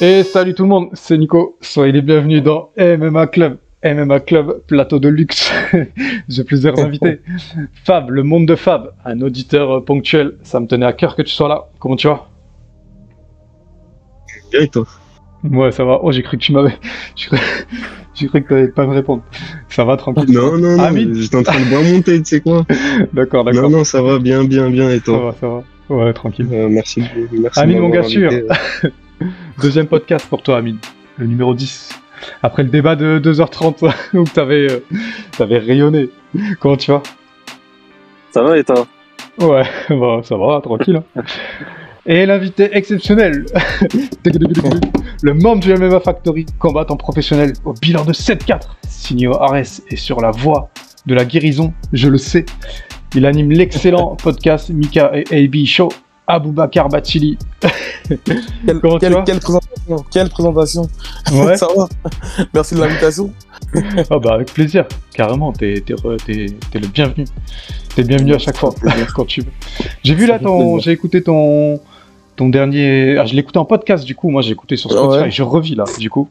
Et salut tout le monde, c'est Nico. Soyez les bienvenus dans MMA Club. MMA Club, plateau de luxe. J'ai plusieurs invités. Fab, le monde de Fab, un auditeur euh, ponctuel. Ça me tenait à cœur que tu sois là. Comment tu vas? Bien et toi? Ouais, ça va. Oh, j'ai cru que tu m'avais. J'ai cru... cru que t'allais pas me répondre. Ça va, tranquille? Non, non, non, Amine j'étais en train de bien monter, tu sais quoi? D'accord, Non, d'accord. non, ça va bien, bien, bien et Ça toi va, ça va. Ouais, tranquille. Euh, Merci, merci. Amine, mon gars sûr. Deuxième podcast pour toi, Amine. Le numéro 10. Après le débat de 2h30 où t'avais, euh, t'avais rayonné. Comment tu vas? Ça va et toi? Ouais, bah, ça va, tranquille. hein. Et l'invité exceptionnel, le membre du MMA Factory, combattant professionnel au bilan de 7-4, signé au Ares et sur la voie de la guérison, je le sais. Il anime l'excellent podcast Mika et AB Show, Aboubakar Batili. Quelle, présentation Quelle présentation Ouais, Ça va Merci de l'invitation. ah bah avec plaisir, carrément, t'es, t'es, t'es- t'es le bienvenu. T'es le bienvenu à chaque fois, quand tu veux. J'ai vu là ton, plaisir. j'ai écouté ton, ton dernier, ah, je l'ai écouté en podcast du coup, moi j'ai écouté sur Spotify, Ouais. je revis là du coup.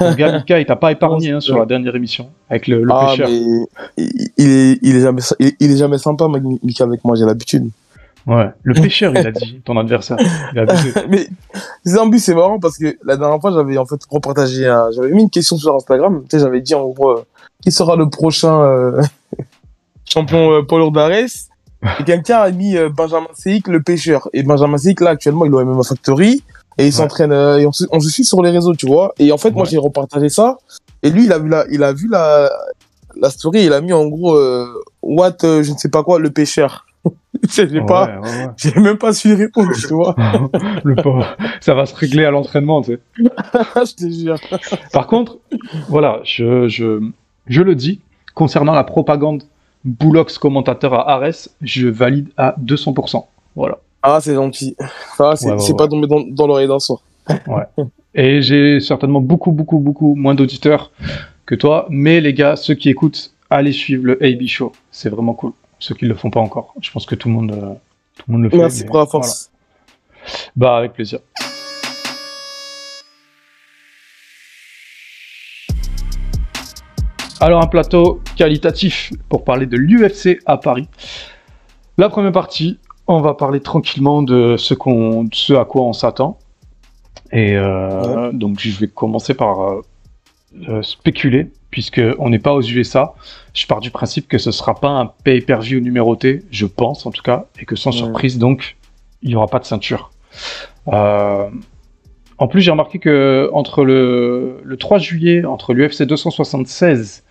Mon gars Mika, il t'a pas épargné hein, sur la dernière émission, avec le, le ah, pêcheur. mais il, est, il, est jamais, il, il est jamais sympa, Mika, avec moi, j'ai l'habitude. Ouais, le pêcheur il a dit, ton adversaire. Il a mais Zambu, c'est marrant parce que la dernière fois, j'avais en fait repartagé, un- j'avais mis une question sur Instagram. Tu sais, j'avais dit en gros, euh, qui sera le prochain euh, champion euh, Paul Ordares Et quelqu'un a mis euh, Benjamin Seik, le pêcheur. Et Benjamin Seik, là, actuellement, il est au MMA Factory. Et il s'entraîne, euh, et on se, on se suit sur les réseaux, tu vois. Et en fait, moi, j'ai repartagé ça. Et lui, il a vu la, il a vu la, la story, il a mis en gros, euh, what, euh, je ne sais pas quoi, le pêcheur. j'ai Ouais, pas, ouais, j'ai même pas su répondre, tu vois. ouais. le pauvre, ça va se régler à l'entraînement, tu sais. je te jure. Par contre, voilà, je, je, je le dis, concernant la propagande Boulox commentateur à Ares, je valide à 200%. Voilà. Ah, c'est gentil. Ça, c'est Ouais, ouais, c'est ouais. pas tombé dans, dans l'oreille d'un sourd. Et j'ai certainement beaucoup, beaucoup, beaucoup moins d'auditeurs que toi, mais les gars, ceux qui écoutent, allez suivre le AB Show. C'est vraiment cool. Ceux qui ne le font pas encore. Je pense que tout le monde, euh, tout le, monde le fait. Merci pour la voilà. force. Bah, avec plaisir. Alors, un plateau qualitatif pour parler de l'UFC à Paris. La première partie, on va parler tranquillement de ce, qu'on, de ce à quoi on s'attend. Et euh, donc, je vais commencer par euh, spéculer, puisqu'on n'est pas aux USA. Je pars du principe que ce sera pas un pay-per-view numéroté, je pense en tout cas, et que sans Ouais. surprise, donc, il n'y aura pas de ceinture. Euh, en plus, j'ai remarqué que entre le, le 3 juillet, entre l'UFC 276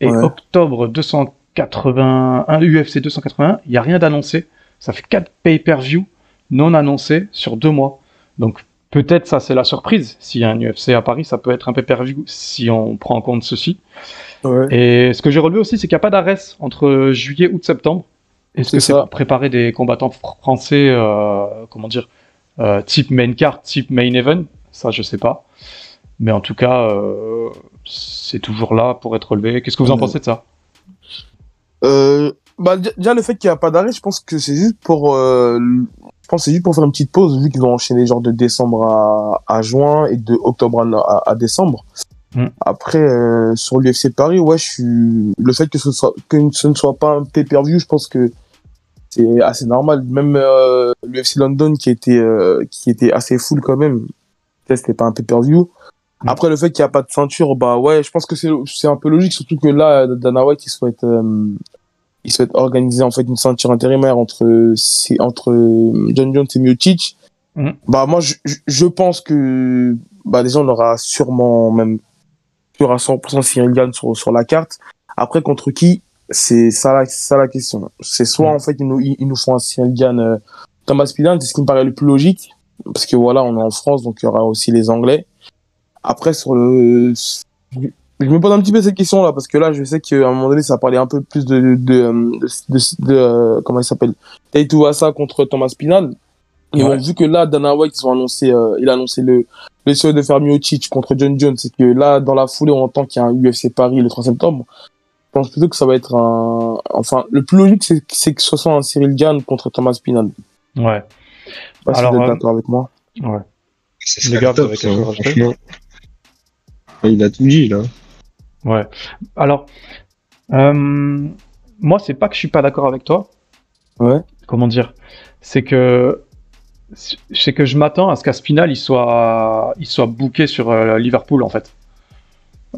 et Ouais. octobre 281, UFC 281, il n'y a rien d'annoncé. Ça fait 4 pay-per-view non annoncés sur deux mois. Donc peut-être ça c'est la surprise. S'il y a un UFC à Paris, ça peut être un pay-per-view si on prend en compte ceci. Ouais. Et ce que j'ai relevé aussi, c'est qu'il n'y a pas d'arrêt entre juillet, août, septembre. Est-ce que c'est ça. pour préparer des combattants fr- français, euh, comment dire, euh, type main card, type main event Ça, je sais pas. Mais en tout cas, euh, c'est toujours là pour être relevé. Qu'est-ce que vous en pensez de ça? Euh, bah, dé- déjà, le fait qu'il n'y a pas d'arrêt, je pense que c'est juste pour, euh, je pense que c'est juste pour faire une petite pause, vu qu'ils ont enchaîné genre de décembre à, à juin et de octobre à, à, à décembre. Mm. Après, euh, sur l'UFC Paris, ouais, je suis, le fait que ce soit, que ce ne soit pas un pay-per-view, je pense que c'est assez normal. Même, euh, l'UFC London qui était, euh, qui était assez full quand même. C'était pas un pay-per-view. Mm. Après, le fait qu'il n'y a pas de ceinture, bah ouais, je pense que c'est, c'est un peu logique, surtout que là, Dana White, il souhaite, euh, il souhaite organiser en fait une ceinture intérimaire entre c'est entre euh, John Jones et Miocic. Mhm. Bah moi je, je- pense que bah déjà on aura sûrement même sûr à 100% Cyril Gann sur sur la carte. Après contre qui? C'est ça la ça la question. C'est soit Mhm. en fait ils nous ils, nous font un Cyril Gann euh, Thomas Pillen, c'est ce qui me paraît le plus logique parce que voilà on est en France donc il y aura aussi les Anglais. Après sur le je me pose un petit peu cette question-là, parce que là, je sais qu'à un moment donné, ça parlait un peu plus de, de, de, de, de- de, comment il s'appelle, Taito Asa contre Thomas Pinal. Et Ouais. bon, vu que là, Dana White, ils ont annoncé, euh, il a annoncé le, le souhait de faire Miocic contre John Jones, c'est que là, dans la foulée, on entend qu'il y a un UFC Paris le 3 septembre. Je pense plutôt que ça va être un, enfin, le plus logique, c'est que ce soit un Cyril Gann contre Thomas Pinal. Ouais. Je sais pas si Alors, vous êtes euh, d'accord avec moi. Ouais. Ce Les gars, top, ça, franchement. Il a tout dit, là. Ouais. Alors, euh, moi, c'est pas que je suis pas d'accord avec toi. Ouais. Comment dire? C'est que c'est que je m'attends à ce qu'à Spinal il soit il soit booké sur euh, Liverpool en fait.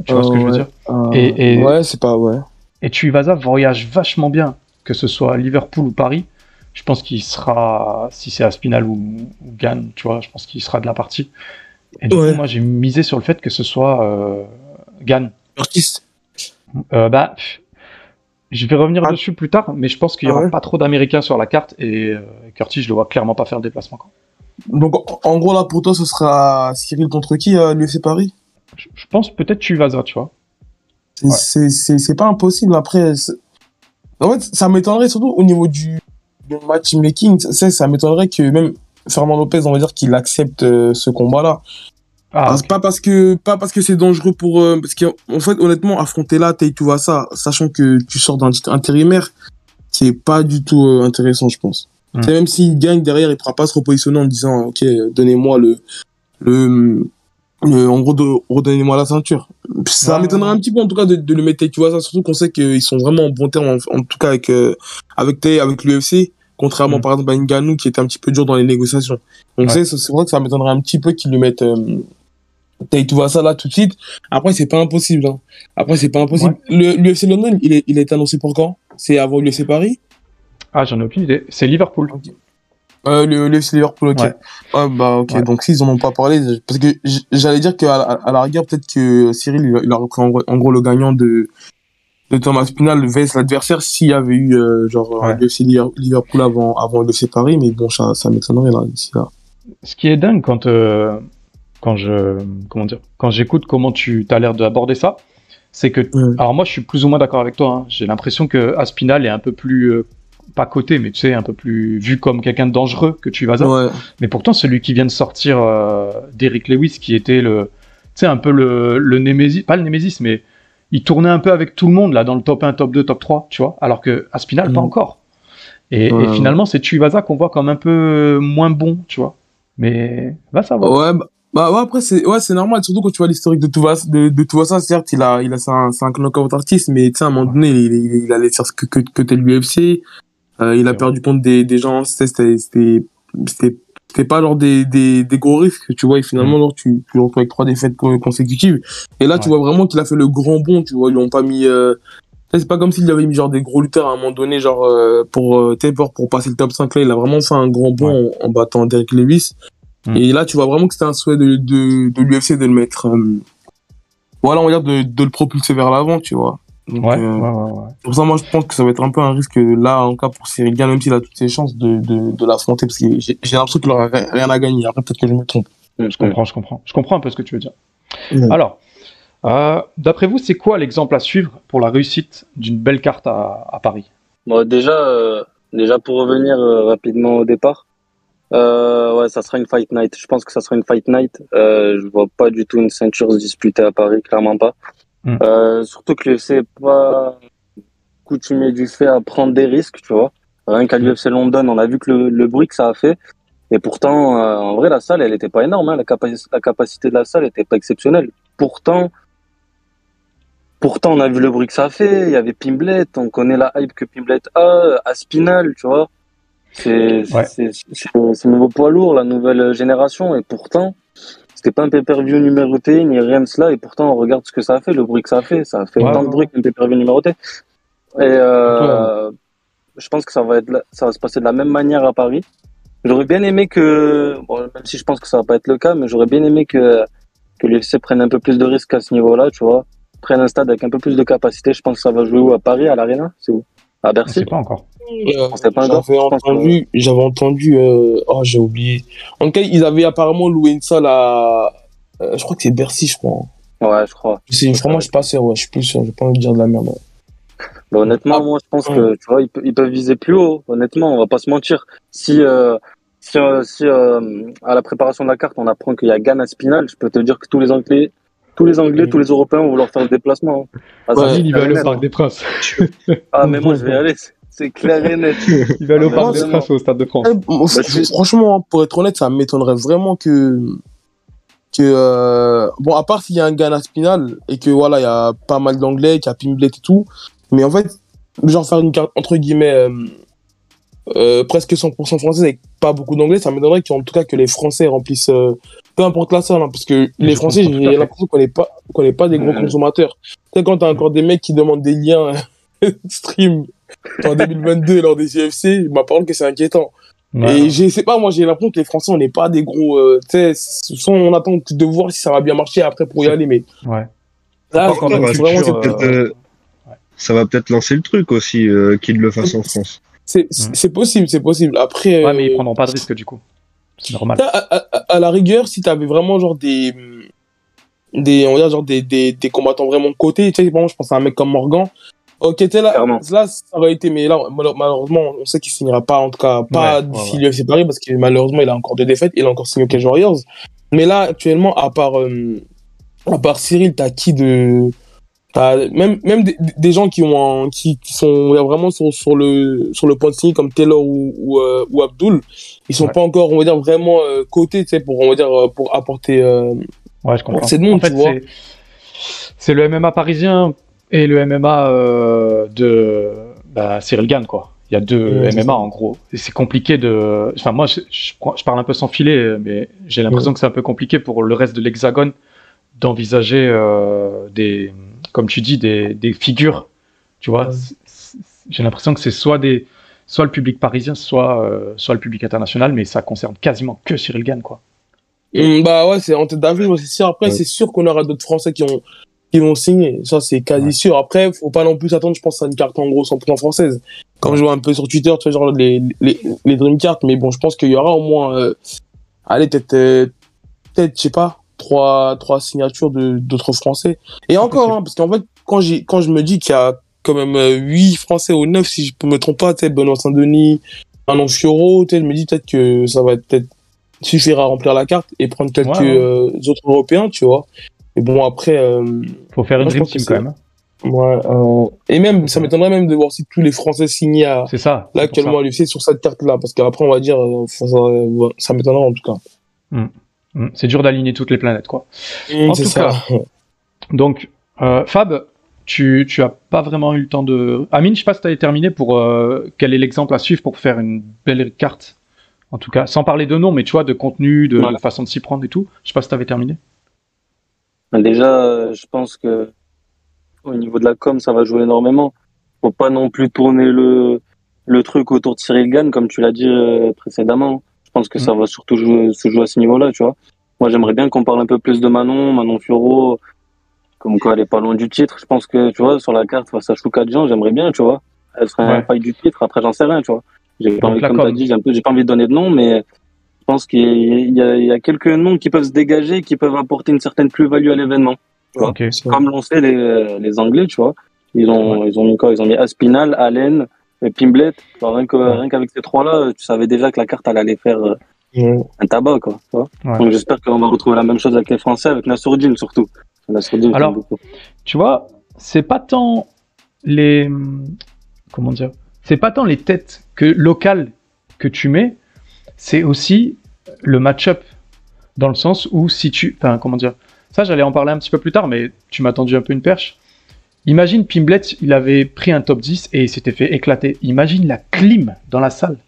Tu vois Euh, ce que je veux ouais. dire? Euh, Et- et- Ouais, c'est pas, ouais. Et Tuivasa voyage vachement bien, que ce soit Liverpool ou Paris. Je pense qu'il sera, si c'est Aspinal ou, ou Gann, tu vois, je pense qu'il sera de la partie. Et du Ouais. coup, moi, j'ai misé sur le fait que ce soit euh, Gann. Artiste. Euh, bah, je vais revenir Ah. dessus plus tard, mais je pense qu'il y Ah aura ouais pas trop d'Américains sur la carte et euh, Curtis, je le vois clairement pas faire le déplacement. quoi. Donc, en- gros, là, pour toi, ce sera Cyril contre qui, euh, l'UFC Paris? Je, je pense peut-être Tuivasa, tu vois. C'est- Ouais. C'est c'est- c'est pas impossible. Après, en fait, ça m'étonnerait surtout au niveau du, du matchmaking. Ça, ça m'étonnerait que même Fernand Lopez, on va dire qu'il accepte euh, ce combat-là. Ah, Parce- Pas parce que pas parce que c'est dangereux pour euh, parce qu'en fait honnêtement affronter là Taito ça sachant que tu sors d'un titre intérimaire c'est pas du tout euh, intéressant je pense. Mm. C'est Même s'il gagne derrière il pourra pas se repositionner en disant ok donnez-moi le le, le- en gros de redonnez-moi la ceinture. Ça Ouais, m'étonnerait ouais. un petit peu en tout cas de, de le mettre tu vois ça surtout qu'on sait qu'ils sont vraiment en bon terme en, en tout cas avec euh, avec l'UFC contrairement Mm. par exemple à Ngannou qui était un petit peu dur dans les négociations. Donc Ouais. c'est c'est vrai que ça m'étonnerait un petit peu qu'ils lui mettent euh, tu vois ça là tout de suite. Après, c'est pas impossible. Hein. Après, c'est pas impossible. Le L'UFC London, il est, il est annoncé pour quand? C'est avant l'UFC Paris? Ah, j'en ai aucune idée. C'est Liverpool. euh, Le l'UFC Liverpool, ok. Ouais. Ah, bah, ok. Ouais. Donc, s'ils en ont pas parlé, parce que j'allais dire qu'à la- à la rigueur, peut-être que Cyril, il, a- repris en, gros- en gros le gagnant de, de Thomas Pinal vs l'adversaire s'il y avait eu euh, genre Ouais. un UFC Liver- Liverpool avant, avant l'UFC Paris. Mais bon, ça, ça m'étonnerait là, d'ici là. Ce qui est dingue quand, euh, quand je comment dire quand j'écoute comment tu as l'air d'aborder ça, c'est que alors moi je suis plus ou moins d'accord avec toi. hein. J'ai l'impression que Aspinal est un peu plus euh, pas coté, mais tu sais un peu plus vu comme quelqu'un de dangereux que Tuivasa. Ouais. Mais pourtant celui qui vient de sortir euh, d'Eric Lewis, qui était le tu sais un peu le le némésis, pas le némésis, mais il tournait un peu avec tout le monde là dans le top 1, top 2, top 3, tu vois, alors que Aspinal pas Mhm. encore. Et, Ouais, et ouais. finalement c'est Tuivasa qu'on voit comme un peu moins bon, tu vois. Mais va savoir. Ouais, bah, bah ouais, après, c'est, ouais, c'est normal, surtout quand tu vois l'historique de Tuvasa, de, de Tuvasa, certes, il a, il a, c'est un, c'est un knockout artiste, mais tu sais, à un moment donné, il, il, il allait faire ce que, que, que t'es l'UFC, euh, il a perdu contre des, des gens, c'était, c'était, c'était, pas genre des, des, des gros risques, tu vois, et finalement, genre, tu, tu le retrouves avec trois défaites co- consécutives. Et là, tu vois vraiment qu'il a fait le grand bond, tu vois, ils lui ont pas mis, euh, c'est pas comme s'il avait mis genre des gros lutteurs à un moment donné, genre, euh, pour, euh, pour passer le top 5 là, il a vraiment fait un grand bond en, en battant Derek Lewis. Et là, tu vois vraiment que c'était un souhait de, de, de l'UFC de le mettre, euh, voilà, on va dire de, de le propulser vers l'avant, tu vois. Donc, Ouais, euh, ouais, ouais, ouais. pour ça, moi, je pense que ça va être un peu un risque là, en cas pour Cyril Gann, même s'il a toutes ses chances de, de, de l'affronter, parce que j'ai j'ai l'impression qu'il aura ri- rien à gagner. Après, peut-être que je me trompe. Je comprends, je comprends. Je comprends un peu ce que tu veux dire. Alors, euh, d'après vous, c'est quoi l'exemple à suivre pour la réussite d'une belle carte à, à Paris? Bon, déjà, euh, déjà pour revenir euh, rapidement au départ, euh, ouais, ça sera une fight night. Je pense que ça sera une fight night. Euh, je vois pas du tout une ceinture se disputer à Paris, clairement pas. Mm. Euh, surtout que l'UFC pas coutumier du fait à prendre des risques, tu vois. Rien qu'à l'UFC London, on a vu que le, le bruit que ça a fait. Et pourtant, euh, en vrai, la salle, elle était pas énorme. Hein. La, capaci- la capacité de la salle était pas exceptionnelle. Pourtant, pourtant, on a vu le bruit que ça a fait. Il y avait Pimblet. On connaît la hype que Pimblet a. Aspinal, tu vois. C'est Ouais. le nouveau poids lourd, la nouvelle génération. Et pourtant, c'était pas un pay-per-view numéroté ni rien de cela. Et pourtant, on regarde ce que ça a fait, le bruit que ça a fait. Ça a fait Ouais, autant ouais, de bruit qu'un pay-per-view numéroté. Et euh, Ouais. je pense que ça va être, ça va se passer de la même manière à Paris. J'aurais bien aimé que, bon, même si je pense que ça va pas être le cas, mais j'aurais bien aimé que que l'UFC prenne un peu plus de risques à ce niveau-là, tu vois. Prenne un stade avec un peu plus de capacité. Je pense que ça va jouer où? À Paris, à l'Arena? C'est où? À Je Bercy sais pas encore. Euh, J'avais que- entendu, j'avais entendu, euh, oh, j'ai oublié. En tout cas, ils avaient apparemment loué une salle à, euh, je crois que c'est Bercy, je crois. Ouais, je crois. C'est- Franchement, je suis pas sûr, ouais, je suis plus sûr, j'ai pas envie de dire de la merde. ouais. Bah, honnêtement, Ah, moi, je pense ouais. que tu vois, ils, ils peuvent viser plus haut. Honnêtement, on va pas se mentir. Si, euh, si, euh, si euh, à la préparation de la carte, on apprend qu'il y a Ghana Spinal, je peux te dire que tous les Anglais, tous les Anglais, tous les Européens vont vouloir faire le déplacement. hein. Ah, Ouais. il va aller au Parc des Princes. Ah, mais moi, je vais y aller. c'est- clair et net. Il va aller au Ah, Parc des. Princes au Stade de France. Eh, Bah, franchement, hein, pour être honnête, ça m'étonnerait vraiment que. que euh, Bon, à part s'il y a un Ghana Spinal et que voilà, il y a pas mal d'anglais, qu'il y a Pimblet et tout. Mais en fait, genre faire une carte entre guillemets euh, euh, presque 100% française avec pas beaucoup d'anglais, ça m'étonnerait qu'en tout cas que les Français remplissent. euh, peu importe la salle, hein, parce que les Je Français, j'ai l'impression qu'on n'est pas, qu'on n'est pas des gros Ouais. consommateurs. Tu sais, quand t'as encore des mecs qui demandent des liens stream en 2022 lors des UFC, ma parole que c'est inquiétant. Ouais. Et je sais pas, moi j'ai l'impression que les Français, on n'est pas des gros. euh, tu sais, on attend de voir si ça va bien marcher après pour y aller, mais. Ouais. Là, vraiment. euh, euh, Ça va peut-être lancer le truc aussi, euh, qu'ils le fassent en France. C'est c'est- c'est possible, c'est possible. Après. Ouais, mais ils euh, prendront pas de risque du coup. C'est normal. à, à- à- à la rigueur, si t'avais vraiment genre des. des on va dire genre des, des, des combattants vraiment cotés, tu sais, par exemple, je pense à un mec comme Morgan. Ok, t'es là, Clairement. là, ça aurait été, mais là, mal- malheureusement, on sait qu'il signera pas, en tout cas, pas Ouais, d'ici ouais, Paris, parce que malheureusement, il a encore deux défaites, il a encore signé au Cage Warriors. Mais là, actuellement, à part, euh, à part Cyril, t'as qui de, même, même des, des gens qui ont un- qui, qui sont vraiment sur, sur le, sur le point de signer comme Taylor ou, ou, euh, ou Abdul, ils sont Ouais. pas encore, on va dire, vraiment euh, cotés, tu sais, pour, on va dire, euh, pour apporter, euh, Ouais, je comprends. monde, en fait, tu vois. c'est- le MMA parisien et le MMA euh, de bah, Cyril Gann, quoi. Il y a deux Ouais, MMA en gros. Et c'est compliqué de. Enfin, moi, je, je, je parle un peu sans filet, mais j'ai l'impression que c'est un peu compliqué pour le reste de l'Hexagone d'envisager euh, des, comme tu dis, des, des figures. Tu vois, j'ai l'impression que c'est soit des, soit le public parisien, soit, euh, soit le public international, mais ça concerne quasiment que Cyril Gann, quoi. Hum, bah ouais, c'est en tête d'avril, ouais, c'est sûr. Après, Ouais. c'est sûr qu'on aura d'autres Français qui ont qui vont signer. Ça, c'est quasi Ouais. sûr. Après, faut pas non plus attendre, je pense, à une carte en gros 100% française. Quand je vois un peu sur Twitter, tu vois, genre les, les, les Dream Cards, mais bon, je pense qu'il y aura au moins, euh, allez, peut-être, euh, peut-être, je sais pas, trois, trois signatures de, d'autres Français. Et encore, hein, parce qu'en fait, quand j'ai, quand je me dis qu'il y a quand même euh, huit Français ou neuf, si je me trompe pas, tu sais, Benoît Saint-Denis, Manon Fioro, tu sais, je me dis peut-être que ça va peut-être suffire à remplir la carte et prendre quelques Ouais, ouais. euh, autres Européens, tu vois. Et bon, après, euh, Faut faire une dream team quand même. ouais, euh, et même, ça m'étonnerait même de voir si tous les Français signés à, C'est ça. là actuellement à l'UFC sur cette carte-là, parce qu'après, on va dire, euh, ça, ça, ça m'étonnerait en tout cas. ça. Mm. C'est dur d'aligner toutes les planètes, quoi. Mmh, En c'est tout ça. Donc, euh, Fab, tu, tu as pas vraiment eu le temps de. Amine, je sais pas si tu avais terminé pour euh, quel est l'exemple à suivre pour faire une belle carte. En tout cas, sans parler de nom, mais tu vois, de contenu, de, de façon de s'y prendre et tout. Je sais pas si tu avais terminé. Déjà, euh, je pense que au niveau de la com, ça va jouer énormément. Faut pas non plus tourner le, le truc autour de Cyril Gann, comme tu l'as dit euh, précédemment. Je pense que ça va surtout jouer, se jouer à ce niveau-là, tu vois. Moi, j'aimerais bien qu'on parle un peu plus de Manon, Manon Fioro, comme quoi elle est pas loin du titre. Je pense que, tu vois, sur la carte face à Choukadjian, j'aimerais bien, tu vois. Elle serait Ouais. fight du titre. Après, j'en sais rien, tu vois. J'ai pas envie, comme t'as dit, j'ai un peu, j'ai pas envie de donner de nom, mais je pense qu'il y a, il y a quelques noms qui peuvent se dégager, qui peuvent apporter une certaine plus-value à l'événement. C'est- Comme l'ont fait les, les Anglais, tu vois. Ils ont, ils ont mis quoi? Ils ont mis Aspinal, Allen, et Pimblet. Rien qu'avec ces trois-là, tu savais déjà que la carte elle allait faire euh, Ouais. un tabac, quoi. tu vois. Ouais. Donc j'espère qu'on va retrouver la même chose avec les Français, avec Nassourdine surtout. Nassourdine, Alors. Tu vois, c'est pas tant les. Comment dire C'est pas tant les têtes que locales que tu mets, c'est aussi le match-up. Dans le sens où si tu. Enfin, comment dire Ça, j'allais en parler un petit peu plus tard, mais tu m'as tendu un peu une perche. Imagine Pimblet, il avait pris un top 10 et il s'était fait éclater. Imagine la clim dans la salle.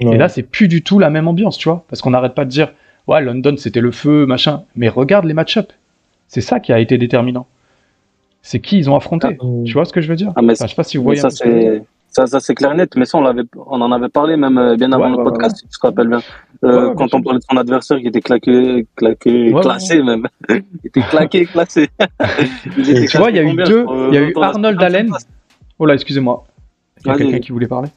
Ouais. Et là, c'est plus du tout la même ambiance, tu vois. Parce qu'on n'arrête pas de dire, ouais, London, c'était le feu, machin. Mais regarde les match-up. C'est ça qui a été déterminant. C'est qui ils ont affronté. Euh, Tu vois ce que je veux dire? Ah, mais Enfin, Je sais pas si vous voyez. ça, c'est. Ça, ça c'est clair et net, mais ça, on, l'avait, on en avait parlé même euh, bien avant Ouais, le podcast, si tu te rappelles bien. Euh, Ouais, ouais, quand on parlait de son adversaire qui était claqué, claqué, Ouais, classé même. il était claqué, classé. Il était Tu vois, il y a eu deux. Il y a euh, eu Arnold 50e Allen. Oh là, excusez-moi. Il y a quelqu'un qui voulait parler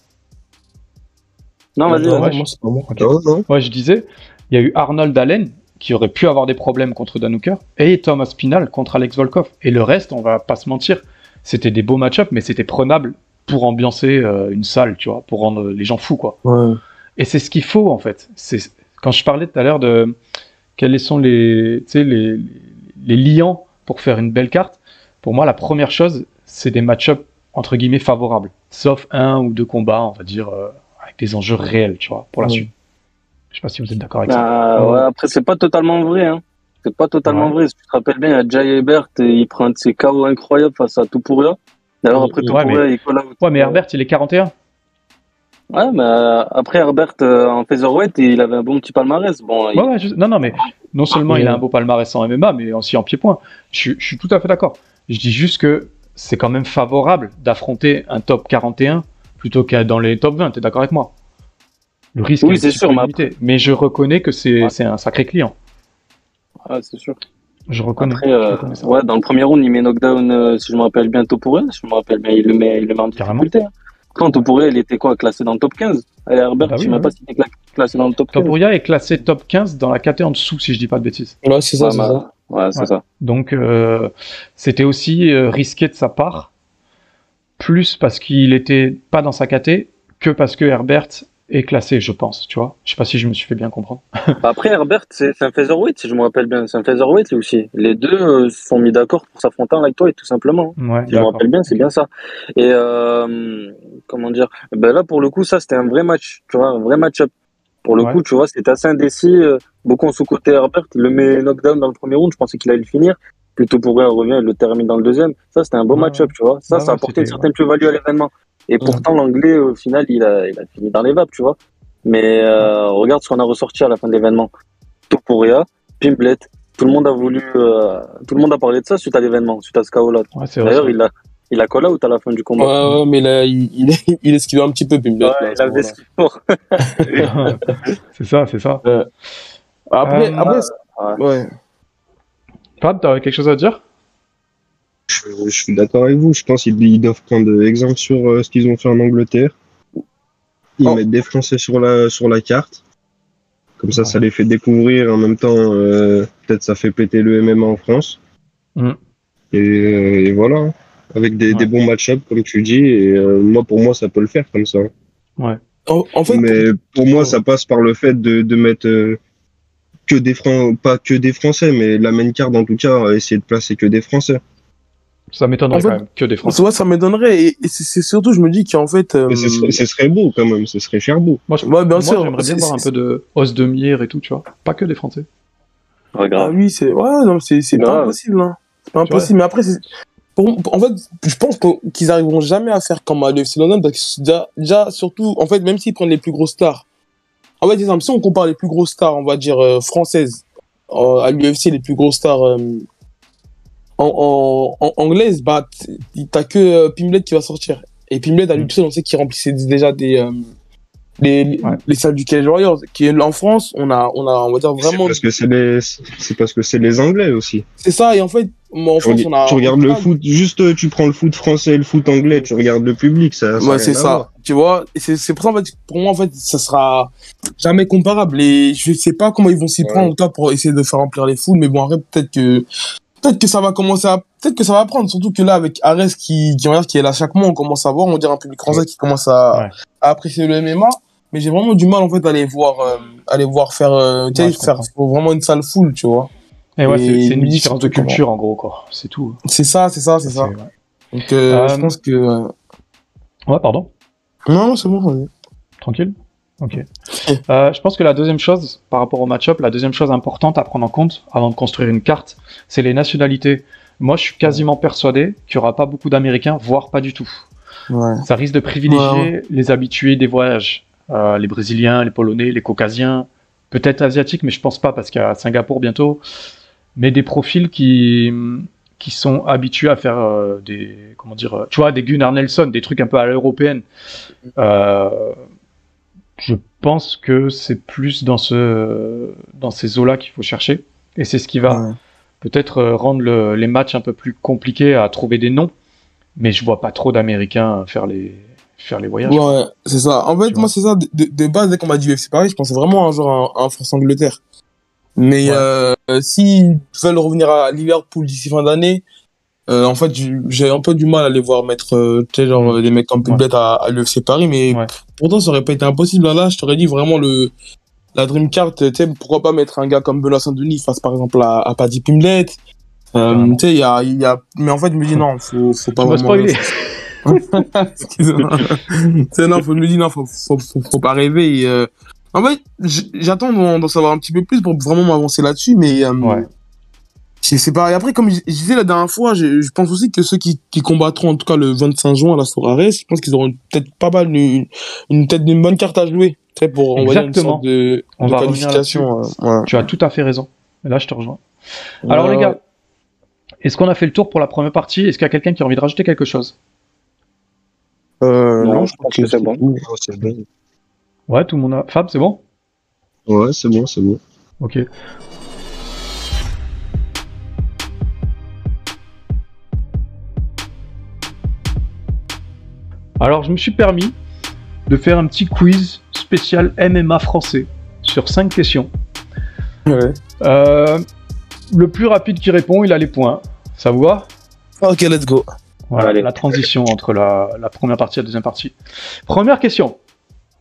Non, vas-y, non, vas-y. moi, c'est pas moi. Non, non. Ouais, je disais, il y a eu Arnold Allen qui aurait pu avoir des problèmes contre Dan Hooker, et Thomas Pinal contre Alex Volkov. Et le reste, on va pas se mentir, c'était des beaux match-ups, mais c'était prenable pour ambiancer euh, une salle, tu vois, pour rendre les gens fous, quoi. Ouais. Et c'est ce qu'il faut, en fait. C'est quand je parlais tout à l'heure de quels sont les, liants pour faire une belle carte. Pour moi, la première chose, c'est des match-ups entre guillemets favorables, sauf un ou deux combats, on va dire, euh, avec des enjeux réels, tu vois, pour la Ouais. suite. Je sais pas si vous êtes d'accord avec ça. Ah, ouais, après, c'est pas totalement vrai. Hein. C'est pas totalement Ouais. vrai. Si tu te rappelles bien, il y a Jay Hebert, et il prend un de ses KO incroyables face à Topuria. D'ailleurs, après Ouais, Topuria, il colle. Ouais, mais Herbert, il est 41. Ouais, mais euh, après Herbert, euh, en featherweight, il avait un bon petit palmarès. Bon, il- Ouais, ouais, je- Non, non, mais non seulement il a un beau palmarès en MMA, mais aussi en pied-point. Je, suis- je suis tout à fait d'accord. Je dis juste que c'est quand même favorable d'affronter un top 41 plutôt qu'à dans les top 20. T'es d'accord avec moi? Le risque Oui, est petit sûr, peu mais je reconnais que c'est Ouais. un sacré client. ouais, c'est sûr. Je reconnais. Après, je euh, reconnais ça. ouais, dans le premier round, il met knockdown, euh, si je me rappelle bien, Topuria. Si je me rappelle bien, il le met, il le met en Carrément. difficulté. Hein. Quand Topuria, il était quoi, classé dans le top 15 Et Herbert, Bah je oui, sais même pas s'il était cla- classé dans le top 15. Topuria est classé top 15 dans la catégorie en dessous, si je dis pas de bêtises. Ouais, c'est ça, Ouais, c'est ça. Ouais, c'est Ouais. ça. Donc euh, c'était aussi euh, risqué de sa part, plus parce qu'il était pas dans sa caté que parce que Herbert est classé, je pense, tu vois. Je sais pas si je me suis fait bien comprendre. Bah, Après, Herbert, c'est un featherweight, si je me rappelle bien. C'est un featherweight, lui aussi. Les deux euh, sont mis d'accord pour s'affronter en lightweight, tout simplement. Ouais, Si je me rappelle bien, c'est bien ça. Et euh, comment dire ben Là, pour le coup, ça, c'était un vrai match, tu vois, un vrai match-up. Pour le Ouais. coup, tu vois, c'était assez indécis. euh, Beaucoup ont sous-côté Herbert. Il le met knockdown dans le premier round. Je pensais qu'il allait le finir. Plutôt pour rien, il revient, le termine dans le deuxième. Ça, c'était un beau Ouais, match-up, tu vois. Ça, Ouais, ça a ouais, apporté une certaine plus-value à l'événement. Et pourtant, l'anglais, au final, il a, il a fini dans les vapes, tu vois. Mais euh, regarde ce qu'on a ressorti à la fin de l'événement. Topuria, Pimblet, tout le monde a voulu, euh, tout le monde a parlé de ça suite à l'événement, suite à ce. Ouais, vrai. D'ailleurs, il a, il a call out à la fin du combat. Ouais, ouais, mais là, il, il, il esquive un petit peu, Pimblet. Ouais, là, il avait ce faut. c'est ça, c'est ça. Après, Euh, après, ouais. Fab, t'avais quelque chose à dire? Je, je suis d'accord avec vous. Je pense qu'ils ils doivent prendre exemple sur euh, ce qu'ils ont fait en Angleterre. Ils Oh. mettent des Français sur la, sur la carte. Comme ça, ça les fait découvrir. En même temps, euh, peut-être ça fait péter le MMA en France. Mm. Et, euh, et voilà. hein. Avec des, Ouais. des bons match-up, comme tu dis. Et euh, moi, pour moi, ça peut le faire comme ça. En, en fait, Mais pour moi, ça passe par le fait de, de mettre euh, que des Fran pas que des Français, mais la main card en tout cas, essayer de placer que des Français. Ça m'étonnerait En fait, quand même que des tu Français. vois, ça m'étonnerait. Et, et c'est surtout, je me dis qu'en fait. euh, Mais ce serait, ce serait beau quand même, ce serait cher beau. Moi, je- Ouais, bien moi, sûr. j'aimerais bien voir un peu de os de mire et tout, tu vois. Pas que des Français. Ah Regarde. oui, c'est ouais, non, c'est c'est pas Grave. impossible. Hein. C'est pas impossible. Mais après, c'est pour, pour- en fait, je pense qu'ils arriveront jamais à faire comme à l'UFC London parce que déjà, déjà, surtout, en fait, même s'ils prennent les plus grosses stars. En fait, exemple, si on compare les plus grosses stars, on va dire euh, françaises euh, à l'UFC, les plus grosses stars euh, en, en, en anglaise, bah, t'as que euh, Pimblet qui va sortir. Et Pimblet, à lui Mm. tout seul, on sait qu'il remplissait déjà des euh, les, les- Ouais. les salles du Cage Warriors. Qui est en France, on a, on a, on va dire C'est vraiment. parce que c'est les, c'est parce que c'est les Anglais aussi. C'est ça, et en fait, moi, en Tu, France, on a. tu regardes le foot, juste tu prends le foot français et le foot anglais, tu regardes le public, ça. Ouais, c'est ça. voir. Tu vois, c'est c'est pour ça, en fait, pour moi, en fait, ça sera jamais comparable. Et je sais pas comment ils vont s'y Ouais. prendre, en tout cas, pour essayer de faire remplir les foules. Mais bon, après, peut-être que, peut-être que ça va commencer à, peut-être que ça va prendre. Surtout que là, avec Ares qui, qui, qui est là chaque mois, on commence à voir, on dirait un public français qui commence à, Ouais. à apprécier le MMA. Mais j'ai vraiment du mal, en fait, à les voir, euh, à les voir faire, euh, Ouais, faire vraiment une salle foule, tu vois. Et ouais, Et c'est c'est une différence de culture en gros, quoi. C'est tout. C'est ça, c'est ça, c'est ça. ouais. Donc, euh, Euh, je pense que, euh, Ouais, pardon. non, non, c'est bon. Tranquille Ok. Euh, je pense que la deuxième chose, par rapport au match-up, la deuxième chose importante à prendre en compte avant de construire une carte, c'est les nationalités. Moi, je suis quasiment persuadé qu'il n'y aura pas beaucoup d'Américains, voire pas du tout. Ouais. Ça risque de privilégier Ouais, les habitués des voyages. Euh, les Brésiliens, les Polonais, les Caucasiens, peut-être Asiatiques, mais je pense pas parce qu'il y a Singapour bientôt. Mais des profils qui, qui sont habitués à faire euh, des, comment dire, euh, tu vois, des Gunnar Nelson, des trucs un peu à l'européenne. Euh, je pense que c'est plus dans ce, dans ces eaux-là qu'il faut chercher. Et c'est ce qui va Ouais. peut-être euh, rendre le- les matchs un peu plus compliqués à trouver des noms. Mais je vois pas trop d'Américains faire les, faire les voyages. Ouais, c'est ça. En fait, Tu moi, c'est ça. De, base, dès qu'on m'a dit UFC Paris, je pensais vraiment un à un, à un France-Angleterre. Mais Ouais. euh, s'ils veulent revenir à Liverpool d'ici fin d'année, euh, en fait, j'ai- un peu du mal à les voir mettre euh, tu sais, genre, euh, des mecs Ouais. bêtes à, à l'UFC Paris. Mais Ouais. pourtant, ça aurait pas été impossible. Là, je t'aurais dit vraiment le la Dream Card. Tu sais, pourquoi pas mettre un gars comme Benoît Saint-Denis face par exemple à, à Paddy Pimlet. Euh, tu sais, il y a, il y a, mais en fait, je me dis non, faut, faut pas vraiment- spoilé. Excuse-moi. Non, faut me dire non, faut, faut, faut, faut pas rêver. et, euh, En fait, j'attends d'en d'en savoir un petit peu plus pour vraiment m'avancer là-dessus, mais euh, Ouais. C'est pareil. Après, comme je je disais la dernière fois, je, je pense aussi que ceux qui, qui combattront en tout cas le 25 juin à la Sorares, je pense qu'ils auront peut-être pas mal une, une tête d'une bonne carte à jouer, tu sais, pour on va dire une Exactement. sorte de, On de va qualification. euh, ouais. Tu as tout à fait raison. Et là, je te rejoins. Alors, Ouais, les gars, est-ce qu'on a fait le tour pour la première partie? Est-ce qu'il y a quelqu'un qui a envie de rajouter quelque chose? Euh, Non, non, je pense que c'est bon. bon. Ouais, tout le monde a. Fab, c'est bon? Ouais, c'est bon, c'est bon. Ok. Alors, je me suis permis de faire un petit quiz spécial MMA français sur 5 questions. Ouais. Euh, le plus rapide qui répond, il a les points. Ça vous va? Ok, let's go. Voilà, Allez. la transition entre la, la première partie et la deuxième partie. Première question.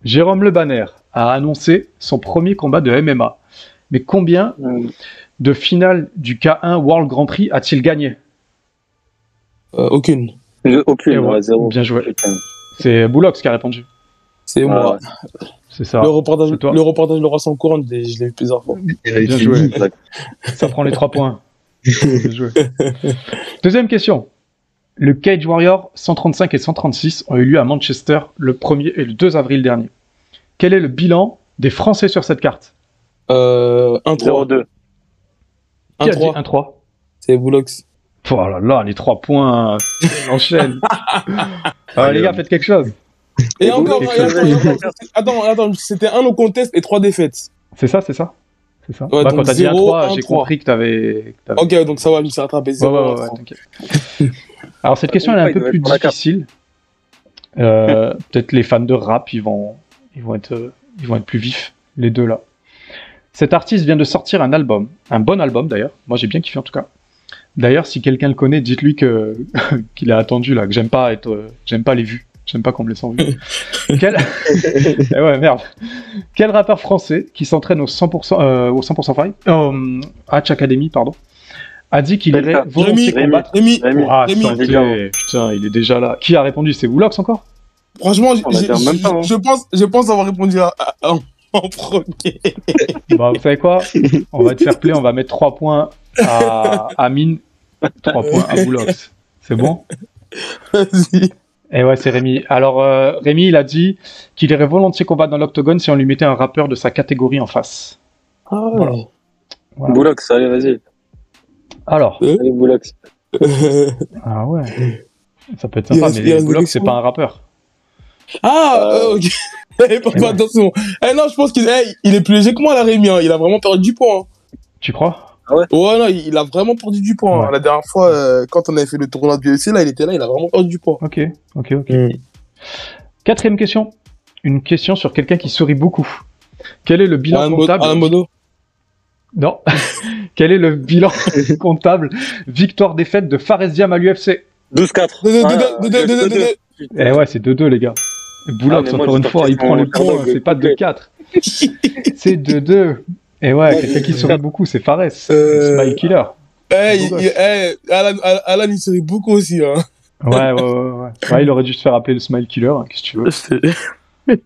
Jérôme Le Banner a annoncé son premier combat de MMA. Mais combien Euh, de finales du K1 World Grand Prix a-t-il gagné? Euh, aucune. Aucune, ouais, ouais, zéro. Bien joué. C'est Boulox qui a répondu. C'est moi. C'est ça. Le reportage, le reportage de Laurent sans couronne, je l'ai vu plusieurs fois. Bien joué. Ça prend les trois points. Bien joué. Deuxième question. Le Cage Warrior 135 et 136 ont eu lieu à Manchester le 1er et le 2 avril dernier. Quel est le bilan des Français sur cette carte? Euh, 1-3. 0-2. Qui a dit 1-3. 1-3 C'est Boulox. Oh là là, les trois points, on enchaîne. Ah, les gars, faites quelque chose. Et Et encore, quelque encore, attends, attends, c'était un no contest et trois défaites. C'est ça, c'est ça C'est ça Ouais, Bah, donc Quand t'as dit 0, 1-3, 1, j'ai 3. compris que t'avais. Ok, donc ça va, je me suis rattrapé. Ouais, 0, ouais, ouais, ouais, t'inquiète. Alors, cette question, elle est un peu plus difficile. Euh, Peut-être les fans de rap, ils vont, ils, vont être, euh, ils vont être plus vifs, les deux là. Cet artiste vient de sortir un album, un bon album d'ailleurs. Moi, j'ai bien kiffé en tout cas. D'ailleurs, si quelqu'un le connaît, dites-lui que qu'il a attendu là, que j'aime pas être, j'aime pas les vues, j'aime pas qu'on me laisse en vue. Quel... Eh ouais, merde. Quel rappeur français qui s'entraîne au 100%, euh, au 100% Fight, euh, Hatch Academy, pardon, a dit qu'il irait volontiers Rémi. combattre Rémi, Rémi. ah, Rémi, putain, il est déjà là. Qui a répondu? C'est Voulox encore? Franchement, hein. je pense, je pense avoir répondu à, à- en, premier. Bah, vous savez quoi? On va être fair play, on va mettre 3 points à Amine, 3 points à Voulox. C'est bon? Vas-y. Et ouais, c'est Rémi. Alors, euh, Rémi, il a dit qu'il irait volontiers combattre dans l'octogone si on lui mettait un rappeur de sa catégorie en face. Ah Voilà. Voilà. Boulox, allez, vas-y. Alors, Allez, Boulox. ah ouais, ça peut être sympa, mais des c'est pas un rappeur. ah, euh, ok. Eh, pas- pas- attention. Eh non, je pense qu'il eh, il est plus léger que moi, là, Rémi. hein. Il a vraiment perdu du poids. hein. Tu crois? Ouais, non, il il a vraiment perdu du poids. hein. Ouais. La dernière fois, euh, quand on avait fait le tournoi de UFC, là, il était là, il a vraiment perdu du poids. Ok, ok, ok. Quatrième question. Une question sur quelqu'un qui sourit beaucoup. Quel est le bilan Alain Mo- comptable Alain Mono. Non. Quel est le bilan comptable victoire-défaite de Fares Diam à l'UFC 12-4. Deux, deux, Ah, deux, deux, deux, deux, deux, deux. Eh ouais, c'est 2-2, les gars. Et Ah, Boulox, mais moi, encore une fois, il prend le point, carnet, c'est pas coupé. 2-4. c'est 2-2. Et ouais, quelqu'un qui sourit beaucoup, c'est Fares. Euh, Smile Killer. Eh, il- il- eh, Alan, il sourit beaucoup aussi. Hein. Ouais, ouais, ouais, ouais. Ouais, il aurait dû se faire appeler le Smile Killer, hein, qu'est-ce que tu veux.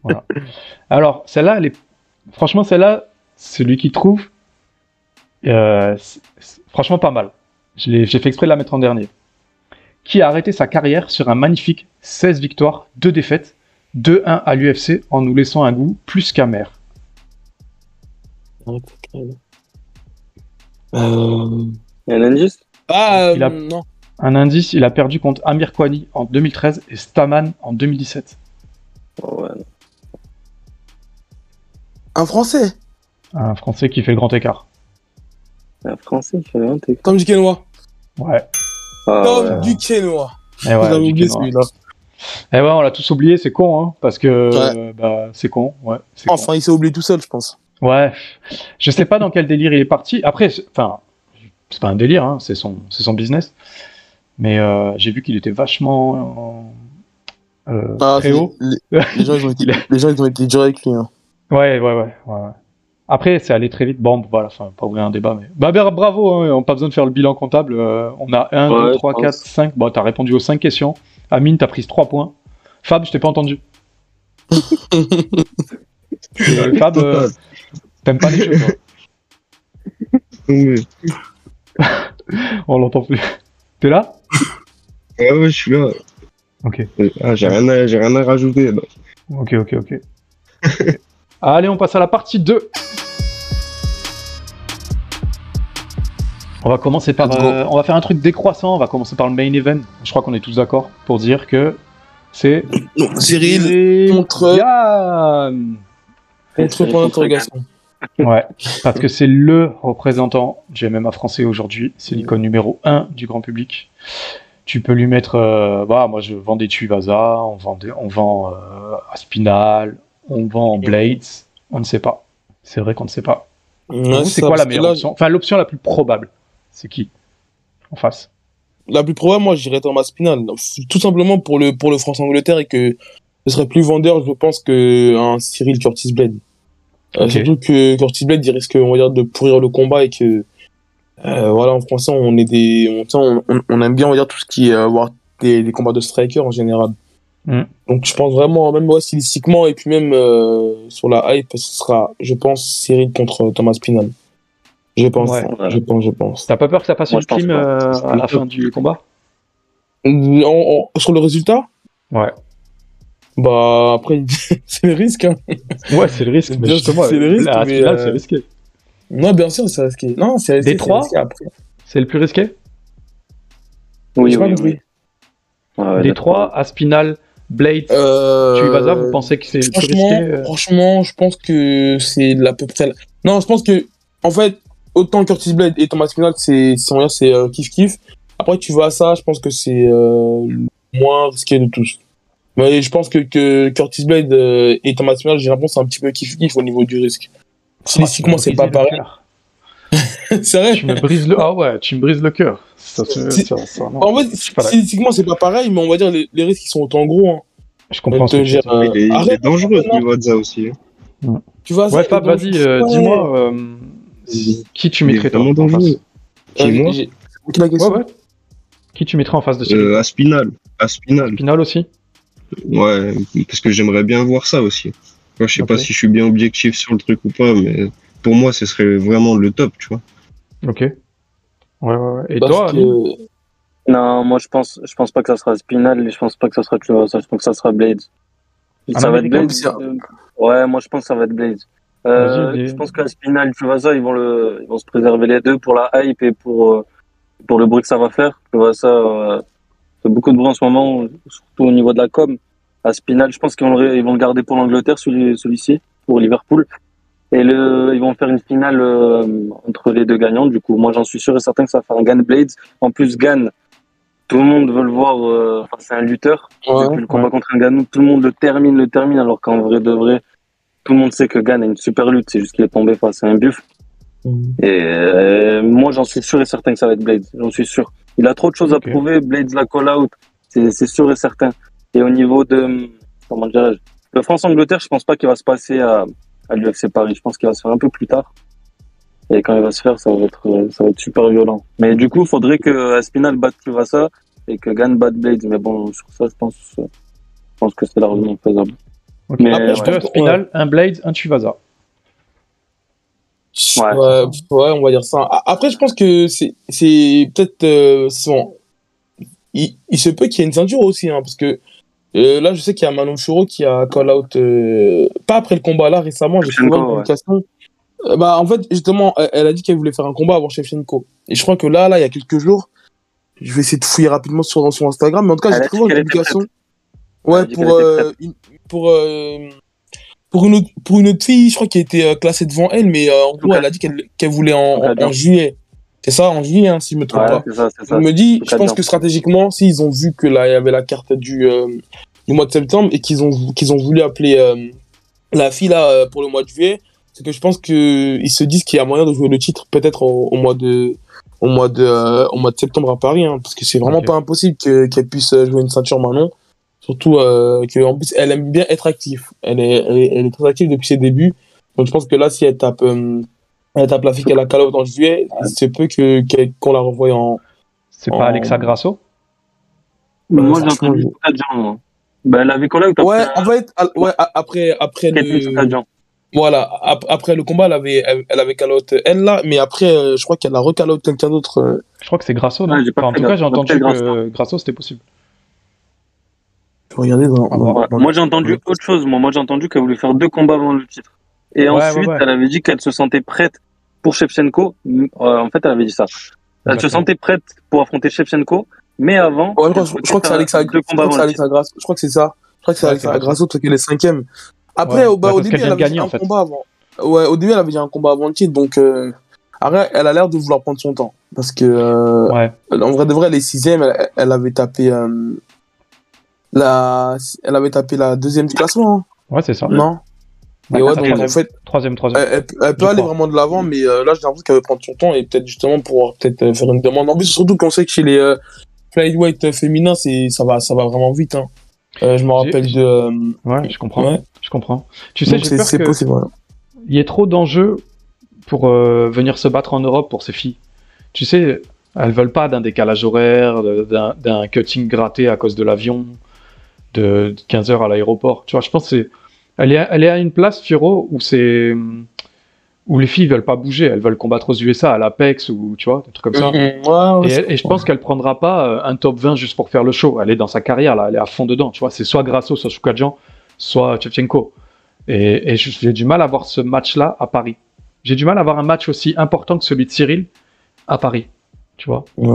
Alors, celle-là, elle est... franchement, celle-là, celui qui trouve, euh, franchement pas mal. J'ai fait exprès de la mettre en dernier. Qui a arrêté sa carrière sur un magnifique 16 victoires, 2 défaites, 2-1 à l'UFC en nous laissant un goût plus qu'amer. Euh... Un indice? Ah, Il a- euh, non. Un indice, il a perdu contre Amir Kwani en 2013 et Staman en 2017. Oh, ouais. Un Français? Un Français qui fait le grand écart. Un français qui fait un truc. Tom Duquesnois. Ouais. Ah, Tom ouais. Duquesnois. Et ouais, oublié Quénois. celui-là. Eh ouais, on l'a tous oublié, c'est con, hein, parce que euh, bah, c'est con, ouais. c'est con. Enfin, il s'est oublié tout seul, je pense. Ouais, je sais pas dans quel délire il est parti. Après, c'est- enfin, c'est pas un délire, hein, c'est son, c'est son business. Mais euh, j'ai vu qu'il était vachement euh, Ah, très haut. les, les gens, ils ont été, les gens, ils ont été durs avec lui. Hein. Ouais, ouais, ouais, ouais. Après, c'est allé très vite. Bon, voilà, enfin, pas ouvrir un débat, mais. Bah, bah, bravo, hein, on n'a pas besoin de faire le bilan comptable. euh, on a 1, Ouais, 2, je 3, pense. 4, 5. Bon, t'as répondu aux 5 questions. Amine, t'as pris 3 points. Fab, je t'ai pas entendu. Euh, Fab, euh, t'aimes pas les toi Oui. On l'entend plus. T'es là Ouais, ouais, je suis là. Ok. Ah, j'ai rien, à- j'ai rien à rajouter. Ok, ok, ok. Allez, on passe à la partie 2. On va commencer par. Euh, on va faire un truc décroissant. On va commencer par le main event. Je crois qu'on est tous d'accord pour dire que c'est. Cyril, contre- Gann. contre point d'interrogation. Ouais, parce que c'est le représentant du MMA français aujourd'hui. C'est l'icône numéro 1 du grand public. Tu peux lui mettre. euh, bah, moi, je vends des Tuivasa, on vend, des- on vend euh, Aspinal, on vend Blades. On ne sait pas. C'est vrai qu'on ne sait pas. Ouais, c'est quoi la meilleure là, option? Enfin, l'option la plus probable, c'est qui? En face. La plus probable, moi, je dirais Thomas Spinal. Tout simplement pour le, pour le France-Angleterre et que ce serait plus vendeur, je pense, qu'un Cyril Curtis Blade. Euh. Surtout que Curtis Blade, il risque, on va dire, de pourrir le combat et que, euh, voilà, en français, on est des, on, aime bien, on va dire, tout ce qui est euh, avoir des, des combats de striker en général. Mm. Donc, je pense vraiment, même ouais, stylistiquement et puis même euh, sur la hype, ce sera, je pense, Cyril contre Thomas Spinal. Je pense, Ouais. je pense, je pense. T'as pas peur que ça passe Moi, une pas. euh, à la fin du combat? En- en- sur le résultat, Ouais. Bah après c'est le risque hein. Ouais, c'est le risque. Mais justement, c'est le risque, la mais, finale, euh, c'est risqué. Non bien sûr c'est risqué. Non c'est risqué. Des c'est trois risqué après. C'est le plus risqué Oui, oui, oui. Ouais, ouais, trois, Aspinal, Blades, Euh... Tuivasa, vous pensez que c'est le plus franchement, risqué euh franchement, je pense que c'est à peu près. Non, je pense que en fait, autant Curtis Blade et Thomas Spinal, c'est euh, kiff kiff. Après, tu vas à ça, je pense que c'est euh, le moins risqué de tous. Mais je pense que, que Curtis Blade euh, et Thomas Spinal, j'ai l'impression c'est un petit peu kiff kiff au niveau du risque. Stylistiquement, c'est pas pareil. c'est vrai. Tu me brises le. Ah ouais, tu me brises le cœur. Ça, ça- ça-. En fait, stylistiquement, c'est pas pareil, mais on va dire les, les risques ils sont autant gros. Hein. Je comprends te gère, euh, il, est, il est arrête, dangereux ce niveau de ça aussi. Tu vois, Ouais, ça, Fab, vas-y, euh, dis-moi euh, qui tu mettrais en face. Qui, Euh, moi Ouais, ouais. Qui tu mettrais en face de Euh, Aspinal. Aspinal. Spinal aussi Ouais, parce que j'aimerais bien voir ça aussi. Moi, je sais pas si je suis bien objectif sur le truc ou pas, mais pour moi, ce serait vraiment le top, tu vois. Ok. Ouais, ouais, ouais. Et Parce toi, que- Non, moi je pense, je pense pas que ça sera Spinal, et je pense pas que ça sera Tuivasa, je pense que ça sera Blades. Un ça va être Blades. euh, ouais, moi je pense que ça va être Blades. Euh, je pense qu'à Spinal, Tuivasa, ils vont le, ils vont se préserver les deux pour la hype et pour, euh, pour le bruit que ça va faire. Tuivasa euh, fait beaucoup de bruit en ce moment, surtout au niveau de la com. À Spinal, je pense qu'ils vont le, ils vont le garder pour l'Angleterre, celui, celui-ci, pour Liverpool. Et le, ils vont faire une finale euh, entre les deux gagnants. Du coup, moi j'en suis sûr et certain que ça va faire un Gann Blades. En plus, Gann, tout le monde veut le voir. euh, c'est un lutteur. Ouais, Depuis le combat ouais. contre un Gann, tout le monde le termine, le termine, alors qu'en vrai de vrai, tout le monde sait que Gann a une super lutte. C'est juste qu'il est tombé face à un buff. Et euh, moi, j'en suis sûr et certain que ça va être Blades. J'en suis sûr. Il a trop de choses à prouver. Blades la call out. C'est sûr et certain. Et au niveau de, comment dirais-je, le France-Angleterre, je pense pas qu'il va se passer à, à l'UFC Paris. Je pense qu'il va se faire un peu plus tard. Et quand il va se faire, ça va être, ça va être super violent. Mais du coup, il faudrait que Aspinal batte Tuivasa et que Gann batte Blades. Mais bon, sur ça, je pense, je pense que c'est largement faisable. Ok. Mais, Après, ouais. je veux un Blades, un Tuivasa. Ouais, Ouais, on va dire ça. Après, je pense que c'est, c'est peut-être, euh, bon. Il, il se peut qu'il y ait une ceinture aussi, hein, parce que euh, là, je sais qu'il y a Manon Churo qui a call out, euh, pas après le combat là récemment, j'ai trouvé une publication. Euh, bah, en fait, justement, elle, elle a dit qu'elle voulait faire un combat avant Shevchenko. Et je crois que là, là, il y a quelques jours, je vais essayer de fouiller rapidement sur son Instagram, mais en tout cas, j'ai trouvé une qu'elle était publication. Ouais, pour, euh, une, pour, euh, pour une autre, pour une autre fille, je crois, qui était euh, classée devant elle, mais euh, en gros, elle a dit qu'elle qu'elle voulait en, juillet. C'est ça, en juillet, hein, si je me trompe Ouais, pas. ça, Je me dis, je pense que stratégiquement, s'ils ont vu que là, il y avait la carte du, euh, du mois de septembre et qu'ils ont, qu'ils ont voulu appeler euh, la fille là pour le mois de juillet, c'est que je pense que ils se disent qu'il y a moyen de jouer le titre peut-être au, au mois de au mois de euh, au mois de septembre à Paris, hein, parce que c'est vraiment pas impossible que qu'elle puisse jouer une ceinture Manon. Surtout euh, que en plus elle aime bien être active. Elle est, elle est elle est très active depuis ses débuts. Donc je pense que là si elle tape euh, elle tape la fille qu'elle a call out en juillet, c'est peu que qu'elle- qu'on la revoie en C'est pas Alexa Grasso? Moi, j'ai entendu. Ben, elle avait collé ou Ouais, en fait, à- ouais, après, le, voilà, ap- après le combat, elle avait, elle, elle avait call out elle là, mais après, euh, je crois qu'elle a recall out quelqu'un d'autre. euh, Je crois que c'est Grasso, non? Ouais, j'ai pas Enfin, En tout cas, j'ai entendu que Grasso, c'était possible. Regarder dans, dans- Ouais. dans- Moi, j'ai entendu autre chose. Moi, moi j'ai entendu qu'elle voulait faire deux combats avant le titre. Et Ouais, ensuite, ouais, ouais. elle avait dit qu'elle se sentait prête pour Shevchenko. Euh, en fait, elle avait dit ça. Elle se sentait prête pour affronter Shevchenko, mais avant. Ouais, je, crois, je, je crois que c'est faire deux je crois que c'est avant le titre. Alexa Grasso. Je crois que c'est ça. Je crois que c'est parce qu'elle est cinquième. Après, Ouais, au, bah, bah, au début, elle avait dit un combat avant. Ouais, au début, elle avait dit un combat avant le titre, donc, euh, après, elle a l'air de vouloir prendre son temps. Parce que, euh, Ouais. en vrai de vrai, elle est sixième, elle, elle avait tapé, euh, la, elle avait tapé la deuxième du classement, hein. Ouais, c'est ça. non? Ouais, Et ouais, donc en fait, Troisième, troisième. elle, elle- elle peut aller crois. vraiment de l'avant, mais euh, là, j'ai l'impression qu'elle veut prendre son temps et peut-être justement pouvoir peut-être euh, faire une demande. En plus, surtout qu'on sait que chez les euh, flyweight euh, féminins, c'est ça va, ça va vraiment vite. Hein. Je me rappelle de. Ouais, je comprends. ouais. Je comprends. Tu sais, c'est possible. voilà. y ait trop d'enjeux pour venir se battre en Europe pour ces filles. Tu sais, elles veulent pas d'un décalage horaire, d'un cutting gratté à cause de l'avion, de 15 heures à l'aéroport. Tu vois, je pense que c'est. Elle est, elle est à une place, Firo, où c'est. où les filles veulent pas bouger, elles veulent combattre aux USA, à l'Apex, ou tu vois, des trucs comme ça. Mhm. Ouais, ouais, Et, c'est- elle- et je pense qu'elle prendra pas euh, un top 20 juste pour faire le show. Elle est dans sa carrière, là, elle est à fond dedans. Tu vois, c'est soit Grasso, soit Soukadjan, soit Chevchenko. Et, et j'ai du mal à voir ce match-là à Paris. J'ai du mal à voir un match aussi important que celui de Cyril à Paris. Tu vois Ouais,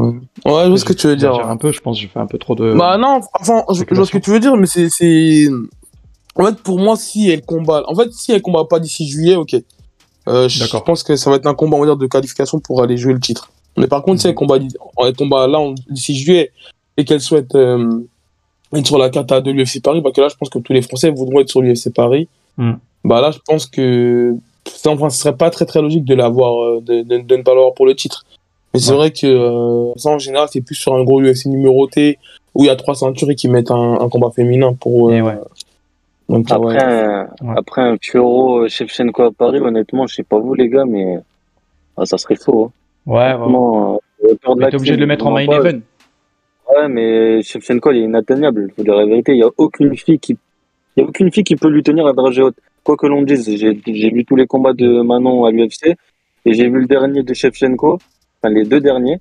Ouais, je vois ce que tu veux dire. Un peu, je pense que je fais un peu trop de. Bah non, enfin, je, je vois ce que tu veux dire, mais c'est, c'est, en fait, pour moi, si elle combat, en fait, si elle combat pas d'ici juillet, ok. Euh, je pense que ça va être un combat, on va dire, de qualification pour aller jouer le titre. Mais par contre, si Mhm. elle combat, elle combat là, d'ici juillet, et qu'elle souhaite, euh, être sur la carte à de l'UFC Paris, parce que là, je pense que tous les Français voudront être sur l'UFC Paris. Mhm. Bah là, je pense que, ça, enfin, ce serait pas très très logique de l'avoir, euh, de, de, de ne pas l'avoir pour le titre. Mais c'est Ouais. vrai que, euh, ça, en général, c'est plus sur un gros UFC numéroté, où il y a trois ceintures et qui mettent un, un combat féminin pour. euh, Et ouais. donc, euh, Après, ouais. un- Ouais. après un Fioro Shevchenko à Paris, honnêtement, je sais pas vous, les gars, mais ah, ça serait faux. Hein. Ouais, ouais. Vraiment, euh, t'es obligé de le mettre en main vraiment pas. event. Ouais, mais Shevchenko, il est inatteignable. Faut dire la vérité. Il y a aucune fille qui, il y a aucune fille qui peut lui tenir la dragée haute. Quoi que l'on dise, j'ai, j'ai vu tous les combats de Manon à l'UFC et j'ai vu le dernier de Shevchenko, enfin les deux derniers.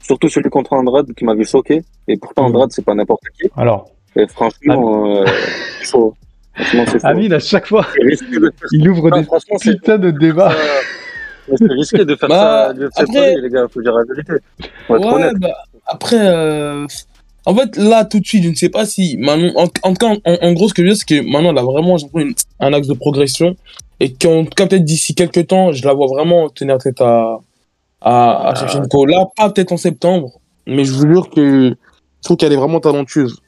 Surtout celui contre Andrade qui m'avait choqué. Et pourtant, Mhm. Andrade, c'est pas n'importe qui. Alors, Et franchement, euh, chaud. Franchement, c'est chaud. Amine, à chaque fois, il ouvre des putains de débats. c'est risqué de faire Bah, ça après- les gars. Faut dire la vérité. Ouais, bah, après, euh, en fait, là, tout de suite, je ne sais pas si Manon, en, en tout cas, en, en gros, ce que je veux dire, c'est que Manon, elle a vraiment une- un axe de progression et qu'en tout cas, peut-être d'ici quelques temps, je la vois vraiment tenir tête à, à, à Shevchenko. Là, pas peut-être en septembre, mais je vous jure que je trouve qu'elle est vraiment talentueuse.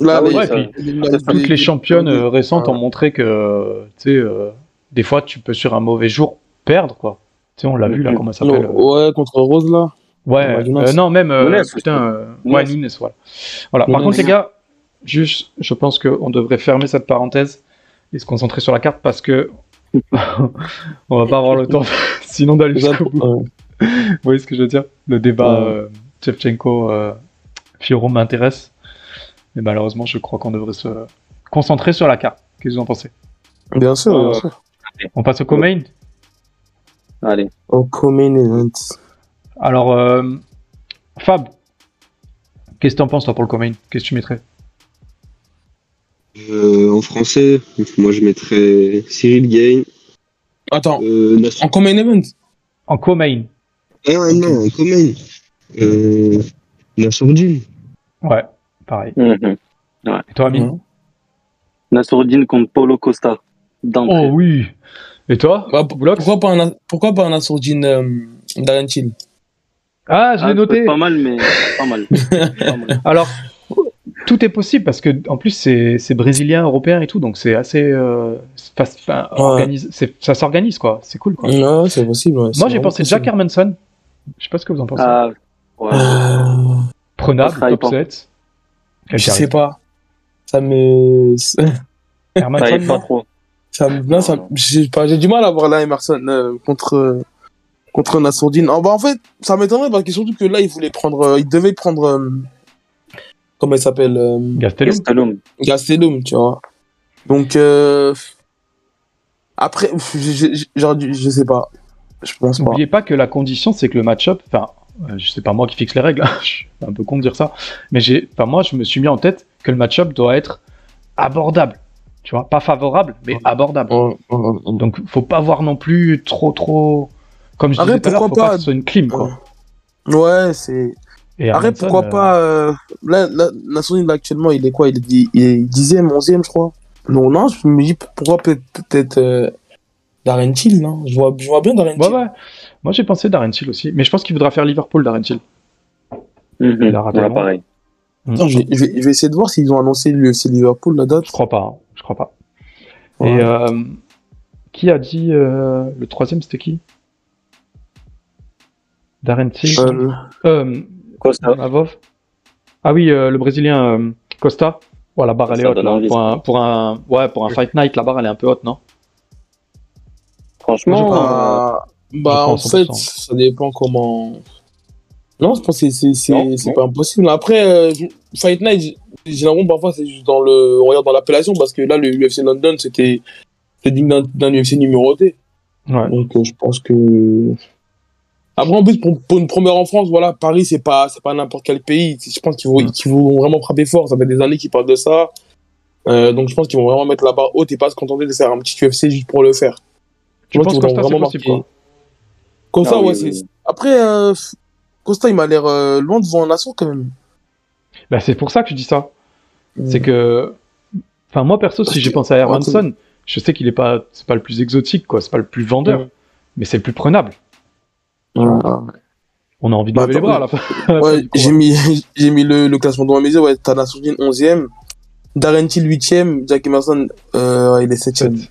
Là, Ah oui, les- ouais, ça- puis les- Toutes les championnes euh, récentes ont montré que, tu sais, euh, des fois, tu peux sur un mauvais jour perdre, quoi. Tu sais, on l'a vu, là, Mhm. comment ça s'appelle. euh, Ouais, contre Rose, là. Ouais, euh, non, même, euh, Nunes putain, euh, Nunes. ouais, Nunes, voilà. Voilà, par contre, les gars, juste, je pense qu'on devrait fermer cette parenthèse et se concentrer sur la carte parce que on va pas avoir le temps, sinon d'aller jusqu'au bout. Vous voyez ce que je veux dire? Le débat Ouais. euh, Shevchenko, euh, Fioro m'intéresse, mais malheureusement, je crois qu'on devrait se concentrer sur la carte. Qu'est-ce que vous en pensez? Bien sûr, bien Ouais. sûr. On passe au co-main? Allez. Au Common Event. Alors, euh, Fab, qu'est-ce que t'en penses toi pour le co-main? Qu'est-ce que tu mettrais? Euh, en français, moi je mettrais Cyril Gain. Attends, Euh, en Common Event? En co-main Ah non, quand même. Euh, Nassourdine. Ouais, pareil. Mhm. Et toi, Amine Mhm. Nassourdine contre Paulo Costa. D'entrée. Oh oui Et toi Bah, p- pourquoi pas un, pourquoi pas un Assourdine euh, Darren Till Ah, je Ah, l'ai peut noté Pas mal, mais pas mal. Pas mal. Alors, tout est possible parce que en plus c'est c'est brésilien, européen et tout, donc c'est assez euh, enfin, Ouais. organise- c'est- ça s'organise quoi, c'est cool quoi. Ouais, c'est possible. ouais, Moi j'ai pensé Jack possible. Hermanson. Je sais pas ce que vous en pensez. Ah, ouais. Euh, Prenable, top pense. 7. je sais pas. Ça me. Hermanson, Ça pas non trop. Ça me... Non, ça... j'ai pas... j'ai du mal à voir là Emerson euh, contre, euh, contre Nassourdine. En, bah, en fait, ça m'étonnerait parce que surtout que là, il voulait prendre. euh, il devait prendre. euh, comment il s'appelle euh, Gastelum. Gastelum. Gastelum, tu vois. Donc. Euh... Après, j'ai- j'ai- je sais pas. Je pense pas. N'oubliez pas que la condition, c'est que le match-up, enfin, euh, je sais pas moi qui fixe les règles, je suis un peu con de dire ça, mais j'ai, enfin, moi, je me suis mis en tête que le match-up doit être abordable, tu vois, pas favorable, mais abordable. Donc, faut pas voir non plus trop, trop, comme je Arrête, disais tout à l'heure, faut pourquoi pas pas que ce soit une clim, quoi. Ouais, c'est. Et Arrête, pourquoi euh, pas. Euh... Là, là, Nassourdine, là, actuellement, il est quoi? Il est, il est dixième, onzième, je crois. Non, non, je me dis pourquoi peut-être. Darren Till, non? Je vois, je vois bien Darren Ouais, Till. ouais. Moi, j'ai pensé Darren Till aussi, mais je pense qu'il voudra faire Liverpool, Darren Till. Mhm. Il a raté Ouais, pareil. Je, vais, je vais- je vais essayer de voir s'ils ont annoncé l'UFC Liverpool, la date. Je crois pas, hein, je crois pas. Ouais. Et euh, qui a dit euh, le troisième, c'était qui? Darren Till. Euh, Euh, Costa. Avov Ah oui, euh, le Brésilien euh, Costa. Ouais, la barre elle est haute. là. Pour, un, pour, un, ouais, pour un fight night, la barre elle est un peu haute, non? Franchement, euh, bah, bah, en fait, 100%. ça dépend comment. Non, je pense que c'est- pas impossible. Après, euh, Fight Night, l'impression parfois c'est juste dans le, on regarde dans l'appellation parce que là, le UFC London, c'était digne d'un- UFC numéroté. Ouais. Donc, euh, je pense que. Après, en plus, pour, pour une première en France, voilà, Paris, c'est pas, c'est pas n'importe quel pays. Je pense qu'ils vont, vont vraiment frapper fort. Ça fait des années qu'ils parlent de ça. Euh, donc, je pense qu'ils vont vraiment mettre la barre haute et pas se contenter de faire un petit UFC juste pour le faire. Je pense pense qu'ils que Costa, c'est vraiment possible, quoi. Costa, Ah ouais, oui, c'est. oui. Après, euh, Costa, il m'a l'air euh, loin devant Nasson quand même. Bah, c'est pour ça que je dis ça. Mm. C'est que. Enfin, moi perso, si j'ai pensé à Hermanson, je sais qu'il est pas, c'est pas le plus exotique, quoi. C'est pas le plus vendeur, Mm. mais c'est le plus prenable. Ouais. On a envie de Bah, lever les bras à la fin. Ouais, j'ai mis, j'ai mis le, le classement devant mes yeux. Ouais, t'as Nassourdine 11e, Darren Till 8e, Jack Emerson, euh, il est 7e.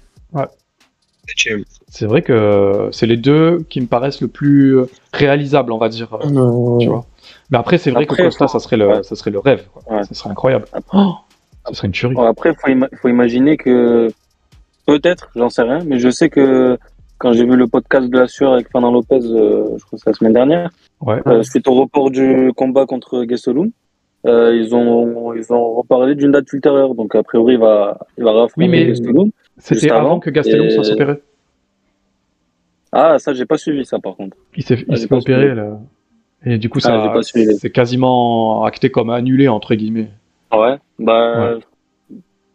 C'est vrai que c'est les deux qui me paraissent le plus réalisables, on va dire. euh, tu vois. Mais après, c'est vrai que Après, Costa, ça serait le, ouais. ça serait le rêve. quoi. Ouais. Ça serait incroyable. Après- Oh, ça serait une tuerie. Après, faut, ima- faut imaginer que peut-être, j'en sais rien, mais je sais que quand j'ai vu le podcast de la sueur avec Fernand Lopez, euh, je crois que c'est la semaine dernière, Ouais. euh, suite au report du combat contre Gastelum, euh, ils ont ils ont reparlé d'une date ultérieure. Donc a priori, il va il va Oui, mais- Gastelum. C'était avant avant, que Gastelum et- soit opéré. Ah, ça, j'ai pas suivi ça par contre. Il s'est il Ah, pas suivi. là. Et du coup, Ah, ça, c'est quasiment acté comme annulé, entre guillemets. Ouais? Bah,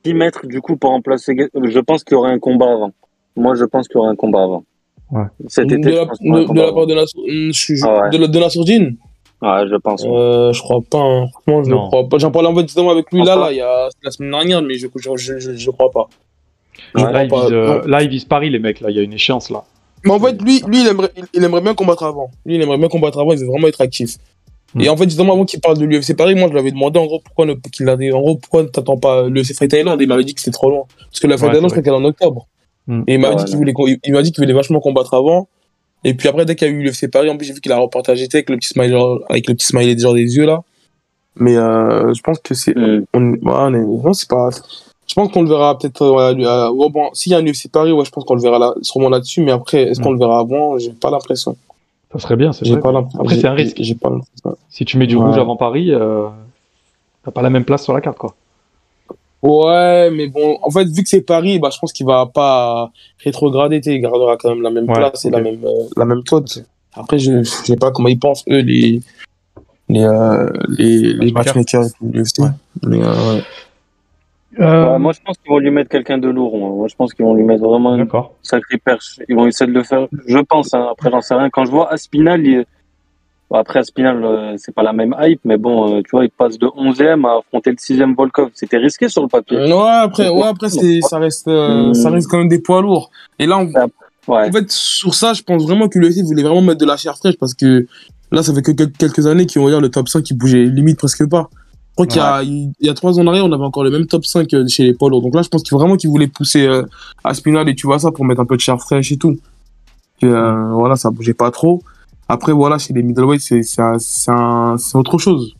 10 mètres du coup pour remplacer. Je pense qu'il y aurait un combat avant. Moi, je pense qu'il y aurait un combat avant. Ouais. Cet été, de, je la, pense de, de la part de, Nassour- je suis- Ah ouais. de, la- de Nassourdine Ouais, je pense. euh, Je crois pas. Hein. Franchement, je Non. ne crois pas. J'en parlais en fait justement avec lui là, là, il y a la semaine dernière, mais je, je, je, je, je crois pas. Je Ouais, là, ils crois pas. visent, euh, là, Paris, les mecs. Là, il y a une échéance là. Mais en fait, lui, lui il, aimerait, il, il aimerait bien combattre avant. Lui, il aimerait bien combattre avant, il veut vraiment être actif. Mm. Et en fait, justement, avant qu'il parle de l'UFC Paris, moi, je lui avais demandé en gros pourquoi ne, qu'il a dit, en gros, pourquoi t'attends pas l'UFC Fight. Et il m'avait dit que c'était trop loin. Parce que la Fight c'est je crois qu'elle est en octobre. Mm. Et il m'avait Ah dit qu'il voulait, il, il m'a dit qu'il voulait vachement combattre avant. Et puis après, dès qu'il y a eu l'UFC Paris, en plus, j'ai vu qu'il a repartagé avec le petit smile, genre- avec le petit smiley genre des yeux là. Mais euh, je pense que c'est, Hmm. on, ouais, on est- non, c'est pas. Je pense qu'on le verra peut-être. euh, ouais, euh, bon, s'il y a un UFC Paris, ouais, je pense qu'on le verra là, sûrement là-dessus. Mais après, est-ce Mm. qu'on le verra avant? J'ai pas l'impression. Ça serait bien, c'est vrai. pas. Après, c'est un risque. j'ai- pas l'impression. Si tu mets du Ouais. rouge avant Paris, euh, t'as pas la même place sur la carte, quoi. Ouais, mais bon, en fait, vu que c'est Paris, bah, je pense qu'il va pas rétrograder. Il gardera quand même la même Ouais, place et la même euh, la même cote. Après, je, je sais pas comment ils pensent eux les les euh, les, les Matchmakers. UFC. Ouais. Mais euh, ouais. Euh, Ouais, moi, je pense qu'ils vont lui mettre quelqu'un de lourd. Moi. Moi, je pense qu'ils vont lui mettre vraiment une sacrée perche. Ils vont essayer de le faire. Je pense. Hein. Après, j'en sais rien. Quand je vois Aspinal, il... bon, après Aspinal, euh, c'est pas la même hype, mais bon, euh, tu vois, il passe de 11e à affronter le 6e Volkov. C'était risqué sur le papier. Ouais, après, ouais, après c'est, ça reste, euh, Mm. ça reste quand même des poids lourds. Et là, on- Ouais. en fait, sur ça, je pense vraiment que l'UFC voulait vraiment mettre de la chair fraîche parce que là, ça fait que quel- quelques années qu'ils vont dire le top 5 qui bougeait limite presque pas. crois qu'il y a, il y a trois ans en arrière, on avait encore le même top 5 euh, chez les poids lourds. Donc là, je pense qu'il vraiment qu'ils voulaient pousser euh, Aspinal et tu vois ça pour mettre un peu de chair fraîche et tout. Et, euh, voilà, ça bougeait pas trop. Après, voilà, chez les middleweight, c'est, c'est, autre chose.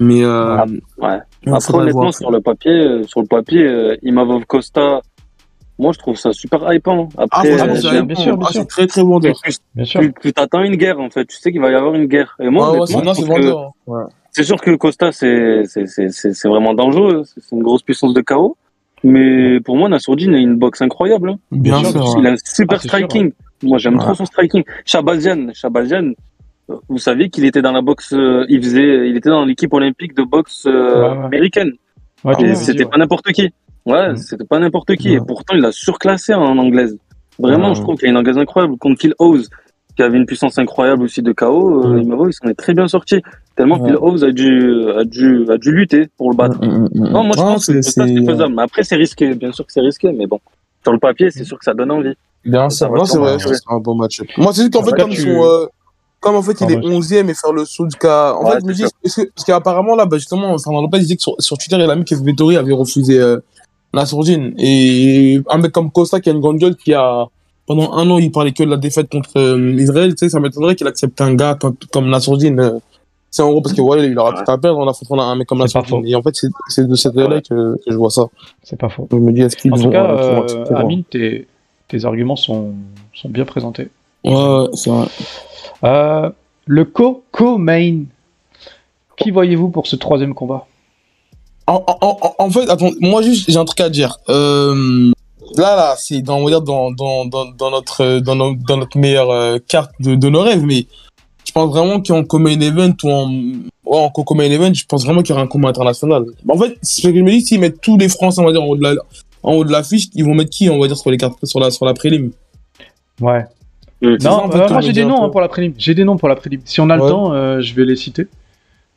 Mais, euh, Ah, ouais. Après, honnêtement, sur le papier, euh, sur le papier, euh, Imavov Costa, moi, je trouve ça super hypant. Ah, Après, franchement, c'est, bien, bien sûr, bien ah, sûr. c'est très, très vendeur. tu, Bien sûr. tu, tu t'attends une guerre, en fait. Tu sais qu'il va y avoir une guerre. Et moi, Ah, ouais, c'est, que- vendeur. hein. Ouais. C'est sûr que Costa, c'est c'est- c'est- c'est- c'est vraiment dangereux. C'est c'est une grosse puissance de KO. Mais pour moi, Nassourdine a une boxe incroyable. hein. Bien sûr, sûr. bien ouais. Il a un super Ah, sûr, striking. Moi, j'aime Ouais. trop son striking. Chabazian, Chabazian, euh, vous savez qu'il était dans la boxe, euh, il faisait, il était dans l'équipe olympique de boxe euh, Ouais, ouais. américaine. Et c'était pas n'importe qui. Ouais, Mhm. c'était pas n'importe qui. Et pourtant, il a surclassé en anglaise. Vraiment, je trouve qu'il a une anglaise incroyable. Contre Kill Oz, qui avait une puissance incroyable aussi de KO, euh. Imavov, il s'en est très bien sorti. Tellement. Kill Oz a dû, a dû, a dû lutter pour le battre. Mm, mm, mm. Non, moi, je pense que c'est, ça, c'est- faisable. Mais après, c'est risqué. Bien sûr que c'est risqué, mais bon. Sur le papier, c'est sûr que ça donne envie. Bien Ça sûr, va non, c'est vrai, c'est un bon match. Moi, c'est juste qu'en En fait, comme ils tu- sont, euh, comme en fait, il Ah, est ouais. 11e et faire le saut jusqu'à, en Ouais, fait, je me dis, parce qu'apparemment, là, bah, justement, Fernand Lopez disait que sur, sur Twitter, il a mis que Vettori avait refusé, euh, la sourdine. Et un mec comme Costa, qui a une grande gueule, qui a, pendant un an, il parlait que de la défaite contre euh, Israël, tu sais, ça m'étonnerait qu'il accepte un gars comme, comme Nassourdine. euh, C'est en gros parce que ouais, il aura Ouais. tout à perdre en affrontant un mec comme Nassourdine. faux. Et en fait, c'est- de cette là Ouais. que, que je vois ça. C'est pas faux. Je me dis, est-ce qu'ils En tout vont, cas, euh. Amine, tes, tes arguments sont, sont bien présentés. Ouais, c'est vrai. Euh, le co-co-main. Qui voyez-vous pour ce troisième combat? En, en, en, en fait, attends, moi juste, j'ai un truc à dire. Euh, là, là, c'est dans, on va dire dans, dans, dans, dans notre, dans, notre meilleure euh, carte de, de nos rêves, mais je pense vraiment qu'en co-main event ou en, ouais, en co-main event, je pense vraiment qu'il y aura un combat international. En fait, ce que je me dis, s'ils mettent tous les Français, on va dire, en haut de la, en haut de l'affiche, ils vont mettre qui, on va dire, sur les cartes, sur la, sur la prélim. Ouais. Ça, Non, en fait, euh, moi j'ai des noms hein, pour la prélim. J'ai des noms pour la prélim. Si on a le temps, euh, je vais les citer.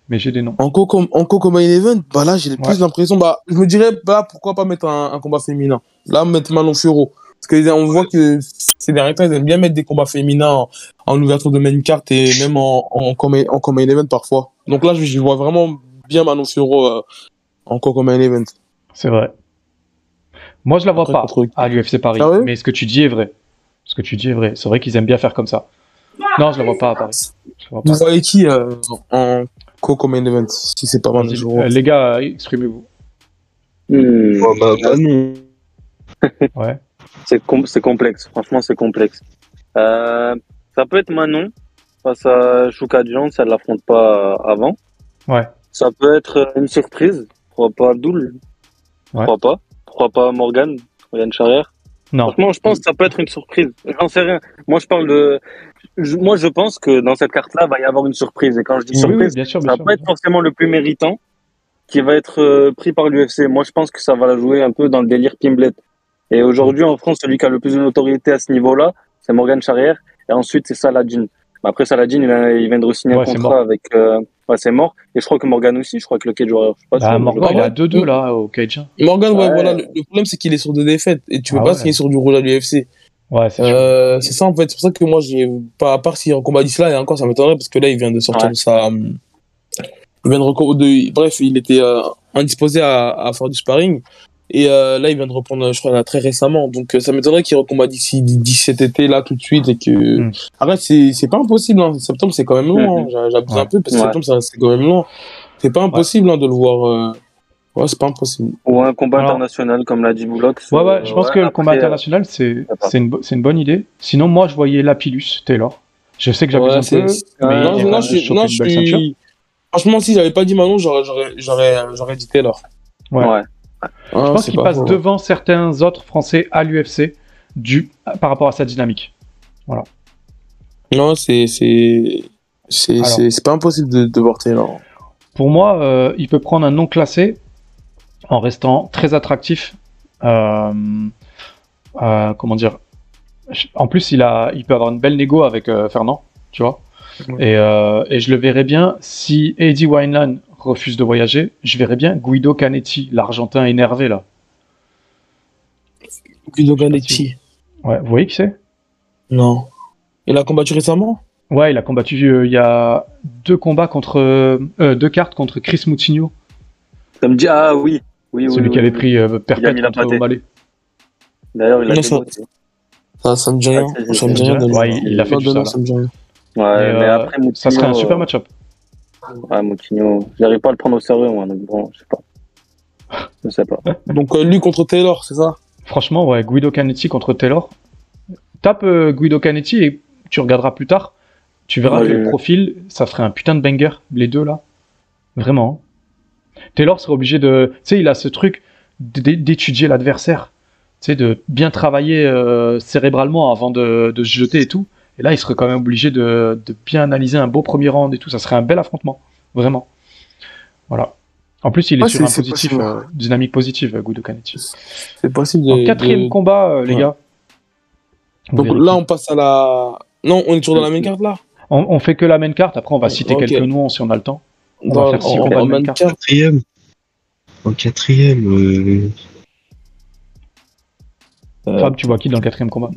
Mais j'ai des noms. En co en co main event, bah là, j'ai Ouais. plus l'impression, bah, je me dirais, bah, pourquoi pas mettre un, un combat féminin. Là, mettre Manon Furo. Parce que on voit que ces derniers temps, ils aiment bien mettre des combats féminins en, en ouverture de main carte et même en, en, co-main event parfois. Donc là, je, je vois vraiment bien Manon Furo euh, en co main event. C'est vrai. Moi je la vois Après, pas à l'UFC Paris. Ah mais ce que tu dis est vrai. Ce que tu dis est vrai. C'est vrai qu'ils aiment bien faire comme ça. Non, je la vois pas à Paris. Vois pas. Vous voyez qui euh, en co main event si c'est pas Furo euh, les gars, exprimez-vous. Hmm. Oh, bah, bah non. Ouais. C'est com- c'est complexe, franchement, c'est complexe. Euh, ça peut être Manon face à Choukadjian si elle l'affronte pas avant. Ouais. Ça peut être une surprise. Pourquoi pas Abdul Ouais. Pourquoi pas Pourquoi pas Morgan Morgan Charrière Non. Franchement, je pense que ça peut être une surprise. J'en sais rien. Moi, je parle de. je- moi, je pense que dans cette carte-là, va y avoir une surprise. Et quand je dis Oui, oui, surprise, bien sûr, ça va sûr. pas être forcément le plus méritant qui va être euh, pris par l'UFC. Moi, je pense que ça va la jouer un peu dans le délire Pimblet. Et aujourd'hui, en France, celui qui a le plus de notoriété à ce niveau-là, c'est Morgan Charrière. Et ensuite, c'est Saladin. Mais Après, Saladin, il, a- il vient de re-signer Ouais, un contrat avec. Euh... Ouais, c'est mort. Et je crois que Morgan aussi. Je crois que le cage warrior. Je sais pas Bah, Morgan, il est à ouais. 2-2 là au cage. hein. Morgan, ouais, Ouais. voilà. Le, le problème, c'est qu'il est sur deux défaites et tu peux Ah pas ouais. signer sur du rouge à l'UFC. Ouais, c'est. Euh, c'est ça en fait, c'est pour ça que moi j'ai pas à part si en combat d'Isla et encore ça m'étonnerait parce que là il vient de sortir Ouais. de sa hum, il vient de, de bref, il était euh, indisposé à, à faire du sparring et euh, là il vient de reprendre je crois là, très récemment. Donc euh, ça m'étonnerait qu'il recombat d'ici d'ici cet été là tout de suite et que Mm. après c'est c'est pas impossible hein. septembre c'est quand même long hein. Mhm. J'a- j'abuse Ouais. un peu parce que Ouais. septembre c'est quand même long. C'est pas impossible hein, de le voir euh... Ouais, c'est pas impossible. Ou un combat Alors- international, comme l'a dit Boulox. Ouais, ouais, je pense que le combat euh, international, c'est c'est une, c'est une bonne idée. Sinon, moi, je voyais Lapillus, Taylor. Je sais que j'abuse Ouais, un peu, mais Non, non, je non, je suis... Franchement, si j'avais pas dit Manon, j'aurais, j'aurais, j'aurais, j'aurais dit Taylor. Ouais. Ouais. Je pense qu'il passe devant certains autres Français à l'UFC du par rapport à sa dynamique. Non, c'est, c'est, c'est, Alors. c'est, c'est pas impossible de, de voir Taylor. Pour moi, euh, il peut prendre un non classé en restant très attractif. Euh, euh, comment dire En plus, il, a, il peut avoir une belle négo avec euh, Fernand, tu vois. Ouais. Et, euh, et je le verrais bien si Eddie Wineland refuse de voyager. Je verrais bien Guido Canetti, l'Argentin énervé là. Guido Ganetti. Ouais, vous voyez qui c'est? Non. Il a combattu récemment? Ouais, il a combattu euh, il y a deux combats contre euh, euh, deux cartes contre Chris Moutinho Ça me dit, ah oui. Oui, oui. Celui oui, qui avait pris euh, Il a perpète contre. O'Malley. D'ailleurs, il a fait ça- aussi. Ça, ça me dit rien. Ah, Ça me dit rien ouais, il- a fait du ça. Ouais, mais après, Moutinho, Ça serait un super match-up. Ouais, Moutinho, j'arrive pas à le prendre au sérieux, moi, donc bon, je sais pas. Je sais pas. Donc, euh, lui contre Taylor, c'est ça? Franchement, ouais, Guido Canetti contre Taylor. Tape euh, Guido Canetti et tu regarderas plus tard. Tu verras Ouais, que le profil, ça ferait un putain de banger, les deux là. Vraiment. Taylor serait obligé de. Tu sais, il a ce truc d'étudier l'adversaire. Tu sais, de bien travailler euh, cérébralement avant de, de se jeter et tout. Et là, il serait quand même obligé de, de bien analyser un beau premier round et tout. Ça serait un bel affrontement. Vraiment. Voilà. En plus, il est Ouais, sur un c'est positif, possible. euh, dynamique positive, Guido Canetti. C'est possible de. En quatrième de- combat, euh, les Ouais. gars. On Donc là, on passe à la. Non, on est toujours dans la même carte là On, on fait que la main carte, après on va citer quelques noms si on a le temps. On va faire six en- combats en de main même carte. Quatrième. En quatrième. Euh, Fab, tu vois qui dans le quatrième combat?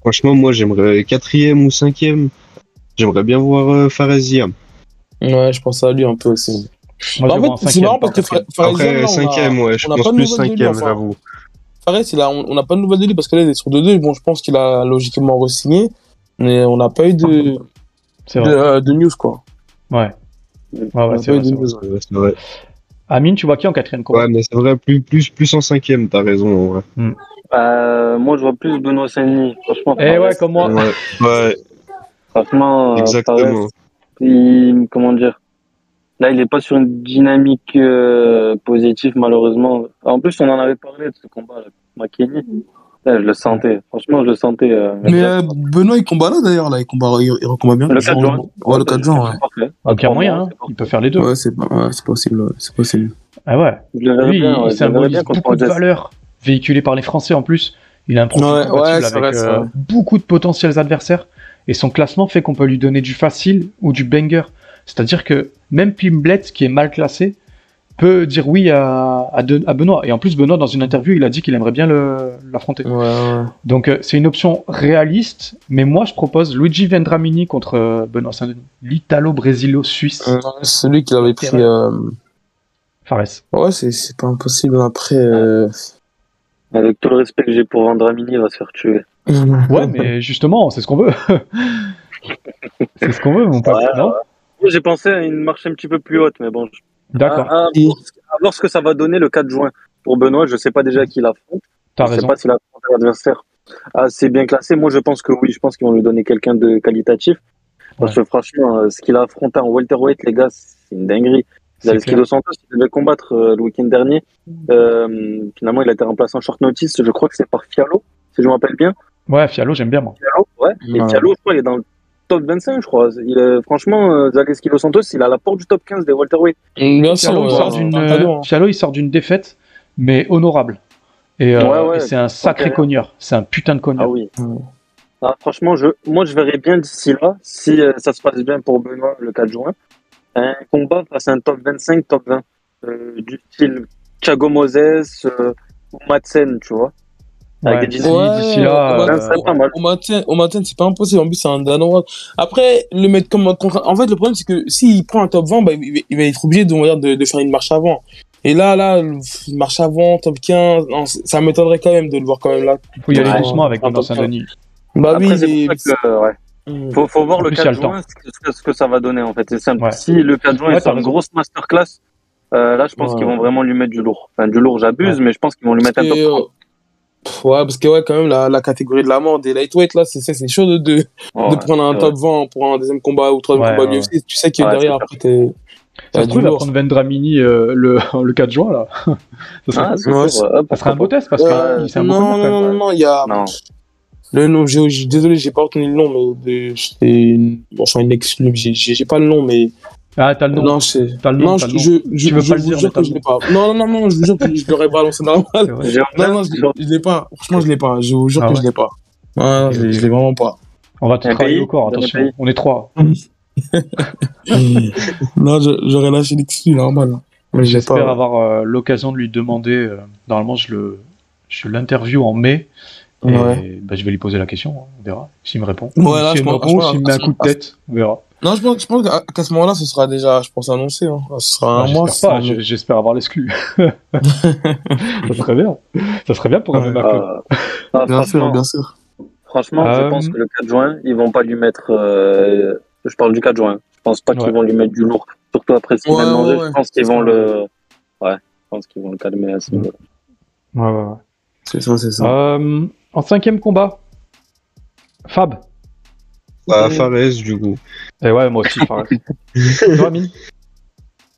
Franchement, moi, j'aimerais quatrième ou cinquième. J'aimerais bien voir euh, Fareziam. Ouais, je pense à lui un peu aussi. Moi, Bah, en en fait, c'est marrant parce que quatrième. Fa- Fareziam, Après, là, on a- cinquième, ouais, je pense plus cinquième, j'avoue. Fares, il a, on n'a pas de nouvelles de lui parce que là, il est sur 2-2. Bon, je pense qu'il a logiquement re-signé, mais on n'a pas eu de, C'est de, vrai. euh, de news, quoi. Ouais. Ouais, c'est vrai, vrai. vrai. Amine, tu vois qui en quatrième combat Ouais, mais c'est vrai, plus, plus, plus en cinquième, t'as raison. Ouais. Euh, moi, je vois plus Benoît Saint-Denis. Franchement, Eh ouais, comme moi. Ouais, ouais, Franchement, euh, exactement. Il- comment dire Là, il est pas sur une dynamique euh, positive, malheureusement. En plus, on en avait parlé de ce combat, là, je le sentais. Franchement, je le sentais. euh, Mais euh, Benoît, il combat là d'ailleurs, là, il combat, il, il combat bien. le 4 juin. Ouais, le 4 juin, ouais. C'est parfait. Donc il y a moyen, hein. Il peut faire les deux. Ouais, c'est ouais, possible, ouais, c'est possible. Ah ouais. Je le verrais bien, il symbolise beaucoup de Rogers. Véhiculées par les Français en plus. Il a un profil Ouais, avec vrai, euh, beaucoup de potentiels adversaires. Et son classement fait qu'on peut lui donner du facile ou du banger. C'est-à-dire que même Pimblet, qui est mal classé, peut dire oui à, à, De- à Benoît. Et en plus, Benoît, dans une interview, il a dit qu'il aimerait bien le- l'affronter. Ouais, ouais. Donc euh, c'est une option réaliste, mais moi je propose Luigi Vendramini contre euh, Benoît Saint-Denis. L'Italo-Brésilo-Suisse. Euh, celui qu'il avait pris. euh, Fares. Ouais, c'est c'est pas impossible. Après. Avec tout le respect que j'ai pour Vendramini, il va se faire tuer. Ouais, mais justement, c'est ce qu'on veut. c'est ce qu'on veut, mon pote. Ouais, non J'ai pensé à une marche un petit peu plus haute, mais bon. je- D'accord, À, à voir ce- à voir ce que ça va donner le 4 juin. Pour Benoît, je sais pas déjà qui l'affronte. t'as je sais raison. pas s'il affronte un adversaire assez bien classé. Moi, je pense que oui. Je pense qu'ils vont lui donner quelqu'un de qualitatif. Parce que franchement, euh, ce qu'il a affronté en welterweight, les gars, c'est une dinguerie. Zaleski clair. Dos Santos, il devait combattre euh, le week-end dernier. Euh, finalement, il a été remplacé en short notice. Je crois que c'est par Fialo, si je me rappelle bien. Ouais, Fialo, j'aime bien moi. Fialo, ouais. Et Ouais. Fialo, je crois, il est dans le top 25, je crois. Il est, franchement, euh, Zaleski Dos Santos, il est à la porte du top 15 des welterweight. Bien Fialo, il sort d'une hein. Fialo, il sort d'une défaite, mais honorable. Et, euh, Ouais, ouais, et c'est un sacré cogneur. C'est un putain de cogneur. Ah oui. Ah, franchement, je, moi, je verrais bien d'ici là, si euh, ça se passe bien pour Benoît le 4 juin, un combat face à un top 25, top 20, euh, du style Thiago Moses euh, ou Madsen, tu vois. Avec Ouais, des d'ici là. Au matin, au matin c'est pas impossible. En plus, c'est un Danois. Après, le mettre comme contre. En fait, le problème, c'est que s'il prend un top 20, bah, il va- il va être obligé de, on va dire, de, de faire une marche avant. Et là, là, une marche avant, top 15, non, c- ça m'étonnerait quand même de le voir quand même là. faut y aller doucement avec top Saint-Denis. Bah Après, oui, c'est mais. pour ça que, euh, ouais. Mm. Faut, faut voir le plus, il y a 4 le temps. juin, ce que, ce que ça va donner, en fait. C'est simple. Ouais. Si le 4 juin, Ouais, il sort une grosse masterclass, euh, là, je pense Ouais. qu'ils vont vraiment lui mettre du lourd. Enfin, du lourd, j'abuse, mais je pense qu'ils vont lui mettre un top Et, 30. euh, pff, ouais, parce que ouais, quand même, la, la catégorie de la mort des lightweight, là, c'est c'est- c'est chaud de, de, de prendre un top 20 pour un deuxième combat ou troisième Ouais, combat. Tu sais que Ouais, derrière, après, t'es. Ça t'as se trouve, il va prendre Vendramini euh, le, le 4 juin là. ça, serait- Ah, ça serait un beau test parce que c'est un beau non, non, non, il y a. Le nom, j'ai- j'ai- désolé, j'ai pas retenu le nom, mais c'est bon, enfin, une exclu, j'ai, pas le nom, mais, Ah, t'as le nom. non, c'est, T'as le nom, non, je, je, je, Tu veux je pas le dire, jure que je l'ai pas. Non, non, non, non, je vous jure que je l'aurais balancé vrai. J'ai Non, non, je, je l'ai pas. Franchement, je l'ai pas. Je vous jure Ah que ouais. je l'ai pas. Ouais, je l'ai je l'ai vraiment pas. On va te travailler au corps, attention. On est trois. non, je- j'aurais lâché l'exclu, normal. Mais J'espère avoir euh, l'occasion de lui demander. euh, normalement, je le, je l'interview en mai. Et Ouais. bah, je vais lui poser la question. hein, On verra s'il me répond. Ouais, là, s'il je me répond, s'il me met un coup de tête, on verra. Non, je pense, je pense qu'à ce moment-là, ce sera déjà, je pense, annoncé. Hein. Ce sera Ah, un mois. J'espère pas, avoir l'exclu. ça serait bien. Ça serait bien pour un Ouais. MMA club. Euh, ah, Bien sûr, franchement, bien sûr. franchement Euh, je pense que le 4 juin, ils vont pas lui mettre. euh, Je parle du 4 juin. Je pense pas qu'ils vont lui mettre du lourd. Surtout après ce qu'il manger. ouais, Je pense qu'ils vont le. Ouais, je pense qu'ils vont le calmer à ce niveau. Ouais, ouais, ouais. C'est ça, c'est ça. Euh, en cinquième combat, Fab. À Fares, du coup. Et ouais, moi aussi, Fares. Toi,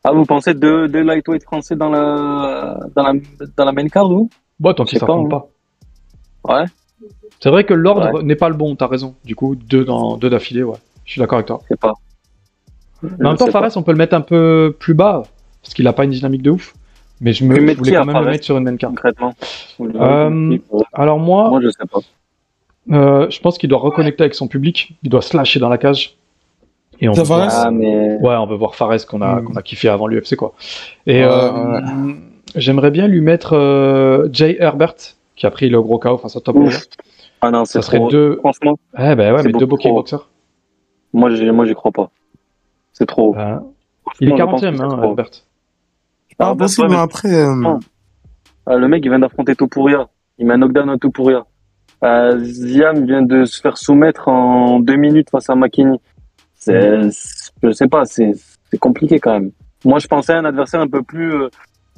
Ah, vous pensez deux, deux lightweight français dans la, dans la, dans la main card, vous? Bon, tant qu'ils sais pas, s'affrontent hein. pas. Ouais. C'est vrai que l'ordre n'est pas le bon, t'as raison. Du coup, deux, dans, deux d'affilée, ouais. Je suis d'accord avec toi. Je sais pas. Mais en même temps, Fares, on peut le mettre un peu plus bas, parce qu'il a pas une dynamique de ouf. Mais je, me, je mets voulais quand même le mettre sur une main card. concrètement. Euh, Alors moi, Moi, je sais pas. euh, je pense qu'il doit reconnecter avec son public. Il doit se lâcher dans la cage. Et on Ça, veut voir- Fares? Ah, mais. Ouais, on veut voir Fares qu'on a, Mm. qu'on a kiffé avant l'UFC, quoi. Et euh, j'aimerais bien lui mettre euh, Jay Herbert, qui a pris le gros KO face à Top. Ah non, c'est Ça serait trop. deux. Franchement, Eh ben ouais, C'est mais deux beaux kickboxers. moi, j'y moi, j'y crois pas. C'est trop. Ben, il est Franchement, je 40 e hein. Herbert. Pas Ah, impossible, ouais, mais mais- après. euh, Non. Ah, le mec, il vient d'affronter Topuria. Il met un knockdown à Topuria. Euh, Ziam vient de se faire soumettre en deux minutes face à Makini. C'est, je sais pas, c'est, c'est compliqué quand même. Moi, je pensais à un adversaire un peu plus euh,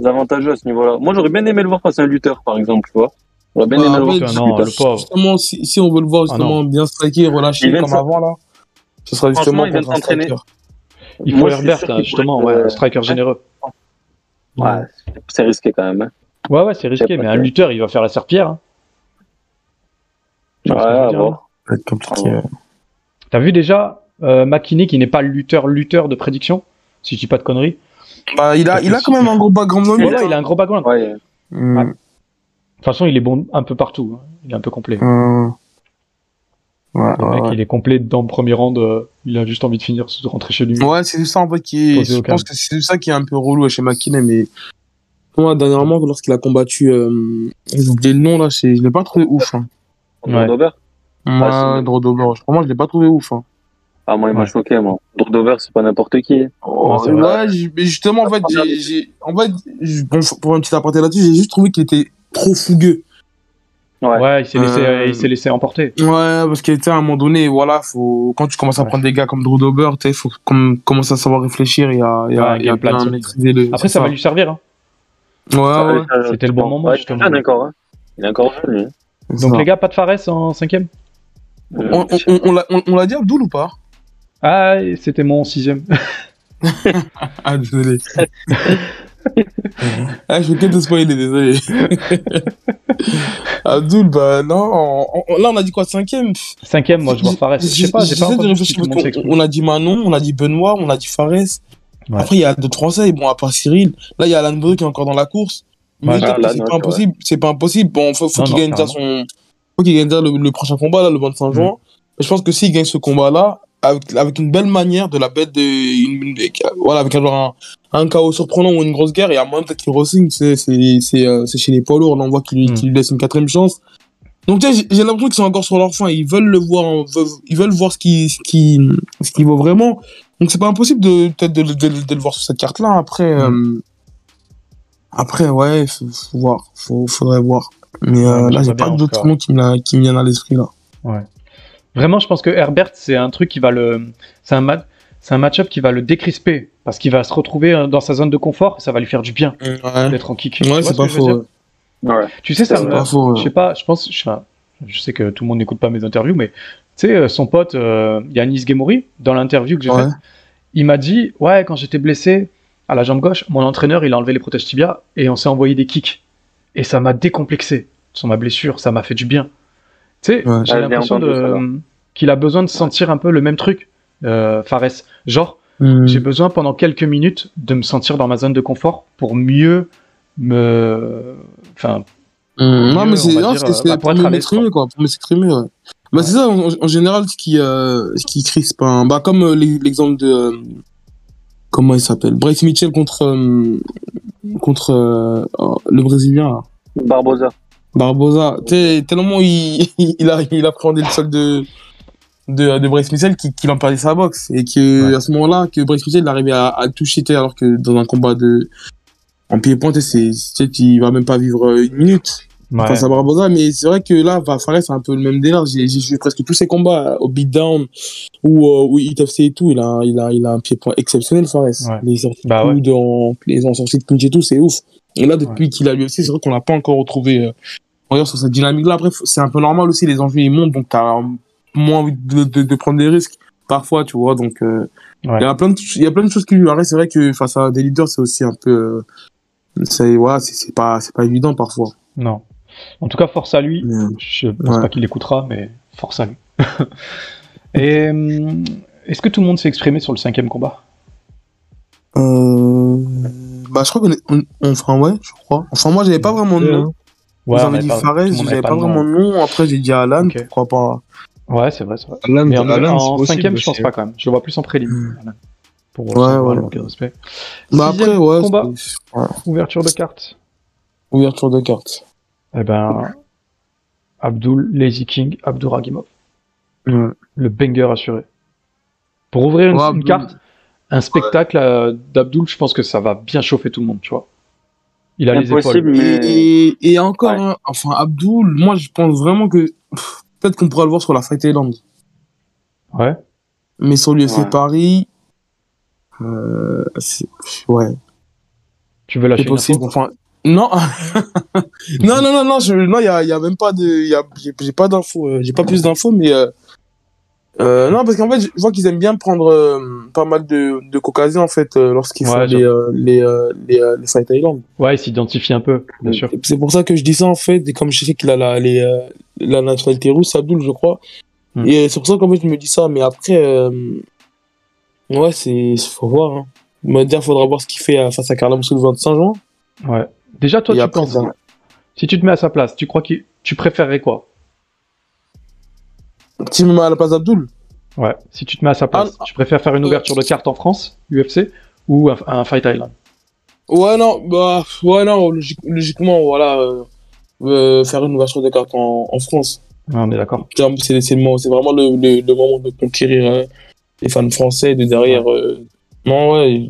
avantageux à ce niveau-là. Moi, j'aurais bien aimé le voir face à un lutteur, par exemple, tu vois. J'aurais bien bah, aimé le voir. Ah non, le pauvre. Justement, si, si on veut le voir justement bien striker, de comme ça. avant, là, ce sera justement contre un striker. Il faut Moi, Herbert, là, justement, ouais, un striker généreux. Ouais, c'est risqué quand même. hein. Ouais, ouais, c'est risqué, mais un lutteur, il va faire la serpillère. hein. Tu vois Ouais, à voir. Ça va être compliqué. Ah ouais. T'as vu déjà euh, McKinney qui n'est pas lutteur-lutteur de prédiction Si je dis pas de conneries? Bah, il a, il a quand même un gros background il a un gros background. Ouais, Mm. Ouais. De toute façon, il est bon un peu partout. hein. Il est un peu complet. Mm. Ouais, Le ouais, mec, ouais. il est complet dans le premier round. euh, il a juste envie de finir, de rentrer chez lui. Ouais, c'est ça en fait qui est. Je pense que c'est ça qui est un peu relou chez McKinney, mais moi dernièrement lorsqu'il a combattu, euh... j'ai oublié le nom là, je l'ai pas trouvé ouf. Hein. Ouais. Moi, c'est- Drodover, vraiment je l'ai pas trouvé ouf. Hein. Ah, moi, il m'a Ouais. choqué, moi. Dober, c'est pas n'importe qui. Oh, ouais, mais justement en fait, Ah, j'ai, en fait, bon, pour un petit aparté là-dessus, j'ai juste trouvé qu'il était trop fougueux. Ouais. Ouais, il s'est laissé, Euh, il s'est laissé emporter. Ouais, parce qu'il était à un moment donné, voilà, faut quand tu commences à Ouais. prendre des gars comme Drew Dober, tu sais, faut comme, commencer à savoir réfléchir et à, et à, Ouais, et à bien maîtriser le. Après, ça va lui servir. hein. Ouais, ouais. C'était le bon moment, Ouais, justement. Il est encore, hein. Il est encore jeune, lui. Donc, ça. les gars, pas de Fares en cinquième Euh, On, on, on, on l'a- on- on l'a dit Abdul ou pas? Ah, c'était mon sixième. Ah, désolé. ah, je que te spoiler, désolé. Abdul, bah non. on- on- là, on a dit quoi, cinquième? Cinquième, moi, je vois Fares. Je sais pas, j'ai pas de réfléchir parce qu'on- On a dit Manon, on a dit Benoît, on a dit Fares. Ouais. Après, il y a d'autres Français, bon, à part Cyril. Là, il y a Alan Breu qui est encore dans la course. Mais Alan, c'est ouais, pas impossible. C'est pas impossible. Bon, faut, faut qu'il gagne son. Faut qu'il gagne déjà le, le prochain combat, là, le 25 Mm. juin. Je pense que s'il gagne ce combat-là, avec, avec une belle manière de la bête de. Une, voilà, avec genre un, un chaos surprenant ou une grosse guerre, et à moins peut-être qu'il re-signe, c'est, c'est, c'est, euh, c'est chez les poids lourds, là, on voit qu'il Mm. qu'il lui laisse une quatrième chance. Donc, j'ai- l'impression qu'ils sont encore sur leur fin. Ils veulent le voir, veulent- ils veulent voir ce qui, ce qui, ce qui vaut vraiment. Donc, c'est pas impossible de, peut-être de, le voir sur cette carte-là. Après, euh, après, ouais, faut, faut voir. Faut, faudrait voir. Mais, Ouais, euh, là, j'ai pas d'autres noms qui me, qui me viennent à l'esprit, là. Vraiment, je pense que Herbert, c'est un truc qui va le. C'est un, ma- c'est un match-up qui va le décrisper. Parce qu'il va se retrouver euh, dans sa zone de confort. Ça va lui faire du bien Ouais, d'être en kick. Tu ouais c'est ce pas faux. ouais. Tu sais, ça C'est me. Je sais pas, je pense. Je, sais que tout le monde n'écoute pas mes interviews, mais tu sais, euh, son pote euh, Yanis Gemori, dans l'interview que j'ai Ouais. faite, il m'a dit Ouais, quand j'étais blessé à la jambe gauche, mon entraîneur, il a enlevé les protèges tibia et on s'est envoyé des kicks. Et ça m'a décomplexé sur ma blessure, ça m'a fait du bien. Tu sais, Ouais. j'ai l'impression qu'il a besoin de sentir un peu le même truc, euh, Fares. Genre, Mm. j'ai besoin pendant quelques minutes de me sentir dans ma zone de confort pour mieux me. Enfin, Hum, non, mais c'est on va non, dire, c'est- c'est bah, pour pour m'exprimer, quoi. Pour m'exprimer, ouais. Bah, c'est ça, en, en général, ce qui, euh, ce qui crispe. un- Bah, comme euh, l'e- l'exemple de. euh, comment il s'appelle? Bryce Mitchell contre. euh, contre euh, oh, le Brésilien, là. Barbosa. Barbosa. Tellement il, il, a, il a appréhendé le sol de. de, de Bryce Mitchell qui, qui l'en sa boxe. Et que, Ouais. à ce moment-là, que Bryce Mitchell arrivait à, à toucher, alors que dans un combat de, en pied-point, tu sais, c'est, tu sais, il va même pas vivre euh, une minute Ouais. face à Barbosa. Mais c'est vrai que là, va Fares, c'est un peu le même délire. J'ai, j'ai joué presque tous ses combats euh, au beatdown ou, euh, ou hit FC et tout. Il a, il a, il a un pied-point exceptionnel, Fares. Ouais. Les sorties Bah de ouais. coude en, les en sorties de punch et tout, c'est ouf. Et là, depuis qu'il a lui aussi, c'est vrai qu'on l'a pas encore retrouvé, euh, dire, sur cette dynamique-là. Après, faut- c'est un peu normal aussi, les enjeux, ils montent, donc t'as moins envie de, de, de prendre des risques. Parfois, tu vois, donc, euh, il Ouais. y a plein de, il y a plein de choses qui lui arrivent. C'est vrai que face à des leaders, c'est aussi un peu, euh, c'est, voilà, c'est, c'est pas, c'est pas évident parfois. Non. En tout cas, force à lui. Je pense Ouais. pas qu'il écoutera, mais force à lui. Et hum, est-ce que tout le monde s'est exprimé sur le cinquième combat? Euh, bah, je crois qu'on est, on, enfin, ouais, je crois. Enfin, moi, j'avais pas vraiment de. Ouais, Vous avez avait dit pas- Fares, avait pas, vraiment de nom. Après, j'ai dit Alan, Ok. pourquoi pas. Ouais, c'est vrai, c'est vrai. Alan, Mais en, Alan, c'est en possible cinquième, je pense pas hein. quand même. Je le vois plus en prélim. Alan. Pour Ouais, recevoir ouais. le manquer de respect. Bah, Sixième après, ouais, combat. ouais. Ouverture de carte. Ouverture de carte. Eh ben, Abdul Lazy King, Abdouragimov. Ouais. Le banger assuré. Pour ouvrir une, Ouais, une carte, un spectacle euh, d'Abdul, je pense que ça va bien chauffer tout le monde, tu vois. Il a les Impossible, épaules. mais. Et, encore, Ouais. hein, enfin, Abdul, moi, je pense vraiment que peut-être qu'on pourra le voir sur la Fight Island. Ouais. Mais sur l'UFC Ouais. Paris, euh, ouais, Tu veux lâcher une possible. info Enfin, non, non, non, non, non, je, non, il y a, il y a même pas de, il y a, j'ai, j'ai pas d'infos, euh, j'ai pas plus d'infos, mais euh, euh, non, parce qu'en fait, je vois qu'ils aiment bien prendre euh, pas mal de, de caucasiens en fait euh, lorsqu'ils Ouais, font les, euh, les, les, Island. Ouais, il s'identifie un peu, bien sûr. C'est pour ça que je dis ça en fait, et comme je sais qu'il a la, les, la nationalité russe, Abdul, je crois. Hmm. Et c'est pour ça qu'en fait je me dis ça, mais après, ouais, c'est, faut voir. Hein. Me dire, faudra voir ce qu'il fait face à Carla Moussou le 25 juin. Ouais. Déjà, toi, Et tu après, penses, ça- si tu te mets à sa place, tu crois que tu préférerais quoi? Je me mets à la place d'Abdul, Ouais. Si tu te mets à sa place, Ah, tu préfères faire une euh, ouverture de carte en France, UFC, ou un, un Fight Island? Ouais, non, bah, ouais, non, logique- logiquement, voilà, euh, euh, faire une ouverture de carte en, en France. On est d'accord. C'est vraiment le, le, le moment de conquérir euh, les fans français de derrière. euh, non, ouais,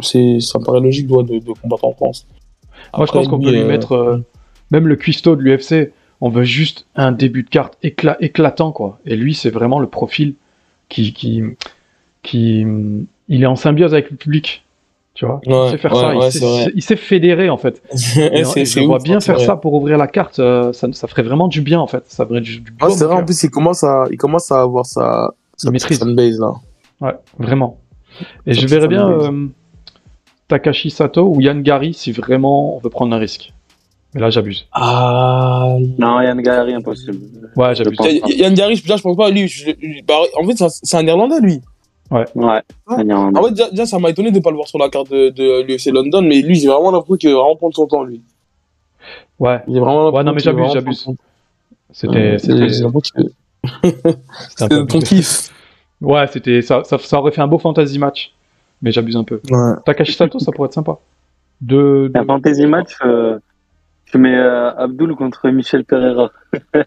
c'est, ça me paraît logique ouais, de, de combattre en France. Moi, je Après, pense qu'on peut lui euh, mettre euh, même le cuistot de l'UFC. On veut juste un début de carte écla- éclatant, quoi. Et lui, c'est vraiment le profil qui, qui, qui, il est en symbiose avec le public. Tu vois, il sait faire ouais, ça, il, ouais, sait, il fédérer en fait. Je vois bien faire ça pour ouvrir la carte, euh, ça, ça ferait vraiment du bien en fait. Ça ferait du, du c'est vrai, en plus, il commence à, il commence à avoir sa, maîtrise. là. Ouais, vraiment. Et Ça je verrais bien euh, Takashi Sato ou Yann Gary si vraiment on veut prendre un risque. Mais là, j'abuse. Ah, Non, Yann Gary, impossible. Ouais, Je j'abuse. Yann Gary, je- je pense pas, lui, je- lui- bah, en fait, c'est un- Irlandais, lui. Ouais. Yann- En fait, déjà, déjà, ça m'a étonné de pas le voir sur la carte de, de l'UFC London, mais lui, j'ai vraiment l'impression qu'il va vraiment prendre son temps, lui. Ouais, J'ai vraiment Ouais, non, mais j'abuse, vraiment c'était. c'était- ton kiff. Ouais, c'était ça, ça, ça aurait fait un beau fantasy match, mais j'abuse un peu. Ouais. Takashi Sato, ça pourrait être sympa. De, de- Un fantasy match, euh, tu mets euh, Abdul contre Michel Pereira.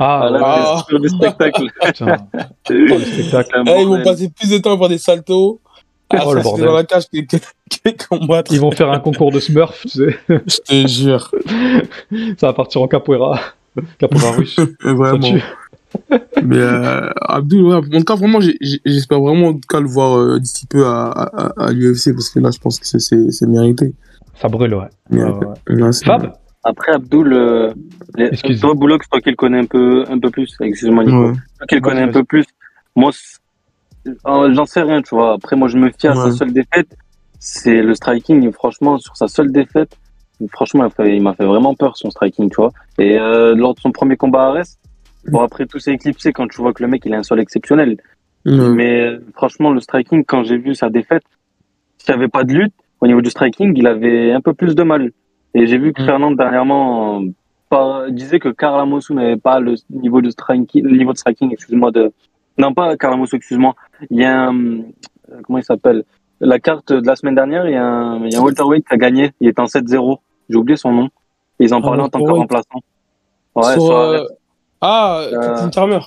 Ah, Ah, là, Ah. spectacle. Oh, le spectacle. Eh, ils vont passer plus de temps à faire des saltos, Oh, le bordel. dans la cage combattre. Ils vont faire un concours de Smurf, tu sais. Je te jure. Ça va partir en capoeira. Capoeira russe. Vraiment. Mais euh, Abdul, ouais, en tout cas, vraiment, j'espère vraiment en tout cas le voir euh, d'ici peu à, à, à l'UFC parce que là, je pense que c'est- mérité. Ça brûle, ouais. Fab? Après, Abdul, euh, les- toi, Boulox, toi qui le connais un peu, un peu plus, excuse-moi, Nico. Ouais. Toi qui le connais un peu plus, moi, euh, j'en sais rien, tu vois. Après, moi, je me fie à sa seule défaite. C'est le striking, et franchement, sur sa seule défaite, franchement, il m'a fait, vraiment peur, son striking, tu vois. Et euh, lors de son premier combat à Arès, bon, après, tout s'est éclipsé quand tu vois que le mec, il a un sol exceptionnel. Mais euh, franchement, le striking, quand j'ai vu sa défaite, s'il n'y avait pas de lutte, au niveau du striking, il avait un peu plus de mal. Et j'ai vu que Mm. Fernand, dernièrement, disait que Carla Mossou n'avait pas le niveau de striking, le niveau de striking, excuse-moi, de, non, pas Carla Mossou, excuse-moi. Il y a un, euh, comment il s'appelle? La carte de la semaine dernière, il y a un, il y a un welterweight qui a gagné. Il est en 7-0. J'ai oublié son nom. Ils en Un parlaient en tant que remplaçant. Ouais, sur euh. Ah, Euh, Charmer.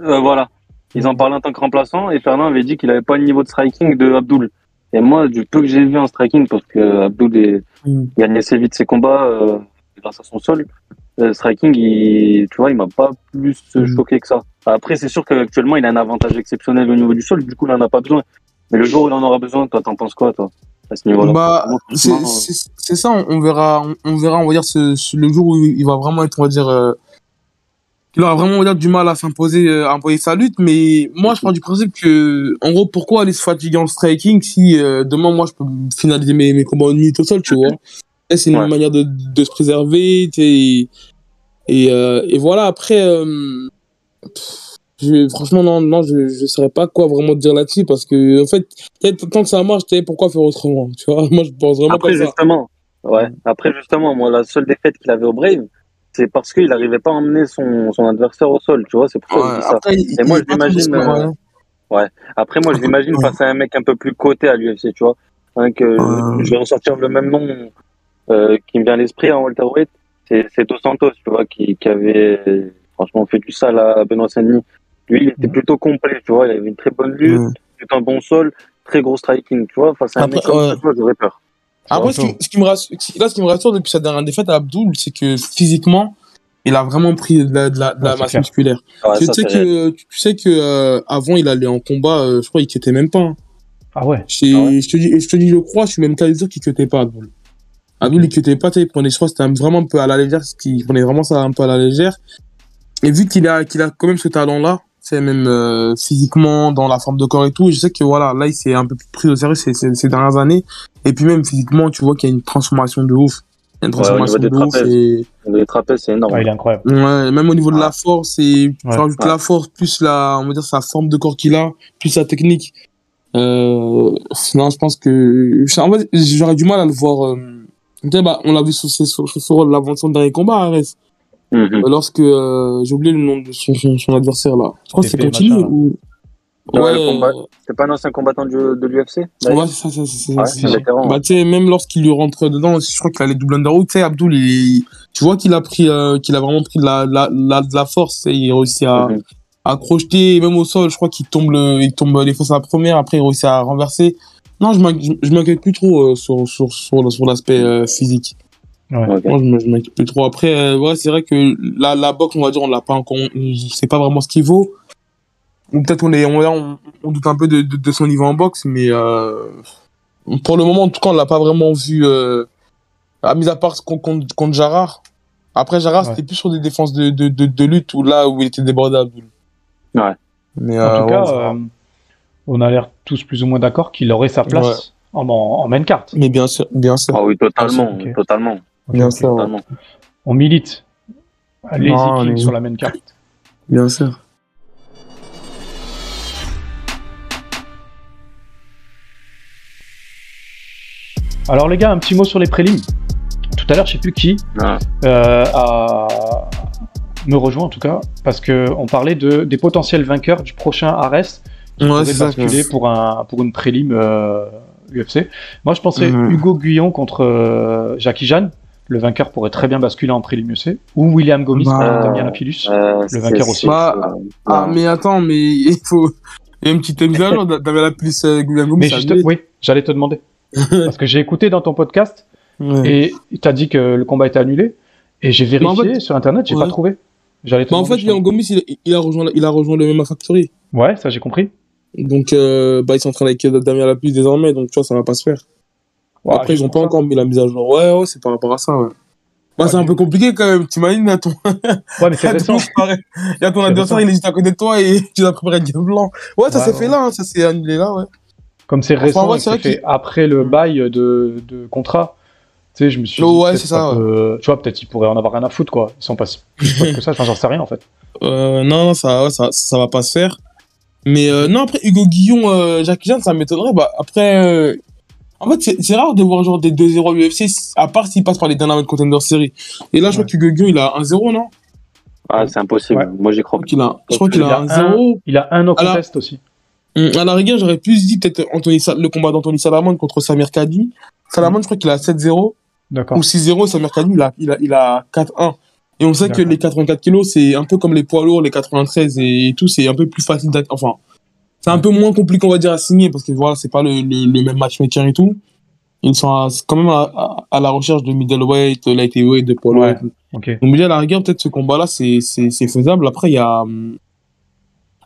Euh, voilà. ils en parlaient en tant que remplaçant et Fernand avait dit qu'il avait pas le niveau de striking de Abdul. Et moi, du peu que j'ai vu en striking, parce que Abdul est, Mm. gagnait assez vite ses combats euh, grâce à son sol, le striking, il, tu vois, il m'a pas plus Mm. choqué que ça. Après, c'est sûr qu'actuellement, il a un avantage exceptionnel au niveau du sol, du coup, il en a pas besoin. Mais le jour où il en aura besoin, toi, t'en penses quoi, toi, à ce niveau-là? Bah, c'est franchement, c'est- c'est ça, on, on verra, on, on verra, on va dire, ce, ce- le jour où il va vraiment être, on va dire, euh, il aura vraiment, dire, du mal à s'imposer, euh, à imposer sa lutte, mais moi, je pars du principe que, en gros, pourquoi aller se fatiguer en striking si euh, demain, moi, je peux finaliser mes, mes combats en minute au sol, tu vois C'est une Ouais. manière de, de se préserver, tu sais, et, et, euh, et voilà, après, euh, pff, je- franchement, non, non, je ne saurais pas quoi vraiment dire là-dessus, parce que, en fait, tant que ça marche, pourquoi faire autrement, tu vois Moi, je pense vraiment Après, ça. justement, ouais. Après, justement, moi, la seule défaite qu'il avait au Brave, c'est parce qu'il n'arrivait pas à emmener son, son adversaire au sol, tu vois, c'est pour ça que je Ouais, dis ça. Et moi, je l'imagine, euh, ouais. Après, moi, je l'imagine Ouais. face à un mec un peu plus coté à l'UFC, tu vois. Hein, que. Je vais ressortir le même nom euh, qui me vient à l'esprit en welterweight. C'est c'est Dos Santos, tu vois, qui, qui avait franchement fait du sale à Benoît Saint-Denis. Lui, il était plutôt complet, tu vois. Il avait une très bonne lutte, un bon sol, très gros striking, tu vois. Face à un Après, mec comme ça, j'aurais peur. Après, ce qui, ce qui me rassure, là, ce qui me rassure depuis sa dernière défaite à Abdul, c'est que physiquement, il a vraiment pris de la, de la, de la Ouais, masse clair. musculaire. Ouais, tu, sais que, tu sais que euh, avant, il allait en combat, euh, je crois qu'il quittait même pas. hein. Ah ouais. Ah ouais je, te dis, je te dis, je crois, je suis même qu'à dire qu'il quittait pas Abdul. Abdul, il quittait pas, tu sais, il prenait, je crois, c'était vraiment un peu à la légère, qu'il prenait vraiment ça un peu à la légère. Et vu qu'il a, qu'il a quand même ce talent-là, c'est même euh, physiquement, dans la forme de corps et tout, je sais que voilà, là, il s'est un peu plus pris au sérieux ces, ces, ces dernières années. Et puis même physiquement, tu vois qu'il y a une transformation de ouf. Il y a une Ouais, au niveau transformation des de ouf. trapèzes. Et... Le trapèze, c'est énorme. Il est incroyable. Ouais, même au niveau de la force, et tu Ouais. rajoutes Ouais. la force, plus la, on va dire, sa forme de corps qu'il a, plus sa technique. Euh, non, je pense que, en fait, j'aurais du mal à le voir, euh, bah, on l'a vu sur, sur, sur, sur l'aventure de dernier combat, Mhm. Lorsque, euh, j'ai oublié le nom de son, son, son adversaire, là. Je crois que c'est là. ou, Ouais, ouais, le combat- euh, C'est pas un ancien combattant du- de l'UFC Ouais, c'est ça, c'est ça. Ouais. Bah, tu sais, même lorsqu'il lui rentre dedans, je crois qu'il a les double underhook, tu sais, Abdul, il, tu vois qu'il a pris, euh, qu'il a vraiment pris de la, la, la, de la force, sais, il réussit à, Mhm. à crocheter, même au sol, je crois qu'il tombe le, il tombe les fausses à la première, après il réussit à renverser. Non, je m'inquiète, je m'inquiète plus trop, euh, sur, sur, sur, sur l'aspect, euh, physique. Ouais. Ok. Moi, je m'inquiète plus trop. Après, euh, ouais, c'est vrai que la, la boxe, on va dire, on l'a pas encore, on sait pas vraiment ce qu'il vaut. Ou peut-être on est, on, on, on doute un peu de, de, de son niveau en boxe, mais euh, pour le moment, en tout cas, on l'a pas vraiment vu, euh, à mis à part contre, contre Jarrah. Après, Jarrah, Ouais. c'était plus sur des défenses de, de, de, de lutte, où là, où il était débordé Abdul. Ouais. Mais, En euh, tout cas, on euh, a l'air tous plus ou moins d'accord qu'il aurait sa place en, en, en main carte. mais bien sûr, bien sûr. Ah oui, totalement, totalement, Bien sûr. Ouais. totalement. On milite. Vikings mais- sur la main carte. Bien sûr. Alors les gars, un petit mot sur les prélims. Tout à l'heure, je sais plus qui Ouais. euh, a me rejoint en tout cas, parce que on parlait de, des potentiels vainqueurs du prochain Ares qui Ouais, pourrait c'est ça. basculer pour, un, pour une prélim euh, UFC. Moi, je pensais Mhm. Hugo Guyon contre euh, Jackie Jeanne. Le vainqueur pourrait très bien basculer en prélim UFC. Ou William Gomis Bah, contre Damien Lapillus. Euh, Le vainqueur aussi. Bah, Ah, mais attends, mais il faut. Il y a une petite mise à jour. T'avais la plus euh, Gomis, Mais juste, oui, j'allais te demander. Parce que j'ai écouté dans ton podcast Ouais. et tu as dit que le combat était annulé. Et j'ai vérifié Mais en fait- sur internet, j'ai Ouais. pas trouvé. J'allais te Bah, en demander fait, Guillaume Gomis, il, il a rejoint, il a rejoint le MMA Factory. Ouais, ça j'ai compris. Donc, euh, bah, ils sont en train avec euh, Damien Lapus désormais. Donc, tu vois, ça va pas se faire. Ouais, Après, ils ont juste pas encore mis la mise à jour. Ouais, ouais, c'est par rapport à ça, ouais. Bah, Ouais, c'est un peu compliqué quand même. T'imagines, à ton, Ouais, mais c'est récent. Il y a ton adversaire, il est juste à côté de toi et tu dois préparer le blanc. Ouais, ça Ouais, s'est ouais. fait là, hein, ça s'est annulé là, ouais. Comme c'est récent ouais, c'est fait après le Mm. bail de, de contrat, tu sais, je me suis Oh, dit, ouais, peut-être c'est ça, Tu vois, peut-être ils pourraient en avoir rien à foutre, quoi. Ils sont pas si plus que ça, enfin, j'en sais rien, en fait. Euh, non, ça, ouais, ça, ça va pas se faire. Mais euh, non, après, Hugo Guillon, euh, Jackie Jeanne, ça m'étonnerait. Bah, après, euh, en fait, c'est- rare de voir genre des 2-0 UFC, à part s'ils passent par les Dynamite Contender Series. Et là, je crois Ouais. qu'Hugo Guillon, il a 1-0, non? Ah, c'est impossible. Ouais. Moi, j'y crois. Je crois qu'il a, je crois Il qu'il a a 1-0. Il a un no Alors- contest aussi. Hum, À la rigueur, j'aurais plus dit peut-être Anthony le combat d'Anthony Salamone contre Samir Kadi. Salamone, je crois qu'il a 7-0 D'accord. ou 6-0. Samir Kadi, il a, il a, il a 4-1. Et on sait que les 84 kilos, c'est un peu comme les poids lourds, les 93 et tout, c'est un peu plus facile d'ac- Enfin, c'est un peu moins compliqué, on va dire, à signer parce que voilà, c'est pas le, le, le même matchmaker et tout. Ils sont à- quand même à, à, à la recherche de middleweight, lightweight, de poids lourd Ouais. et tout. Ok. Donc, déjà, à la rigueur, peut-être ce combat-là, c'est, c'est, c'est faisable. Après, il y a,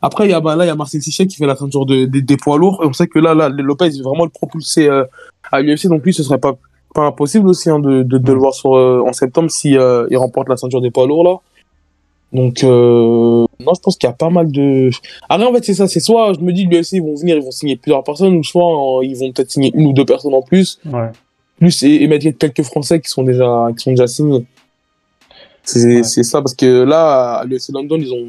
après, il y a, bah, là, il y a Marcel Tichet qui fait la ceinture de, des- des poids lourds. Et on sait que là, là, Lopez est vraiment le propulsé, euh, à l'UFC. Donc, lui, ce serait pas, pas impossible aussi, hein, de, de, de le voir sur, euh, en septembre si, euh, il remporte la ceinture des poids lourds, là. Donc, euh, non, je pense qu'il y a pas mal de. Après, en fait, c'est ça. C'est soit, je me dis, l'UFC, ils vont venir, ils vont signer plusieurs personnes, ou soit, euh, ils vont peut-être signer une ou deux personnes en plus Ouais. plus et, et mettre quelques Français qui sont déjà, qui sont déjà signés. C'est Ouais. c'est ça, parce que là, à l'UFC London, ils ont,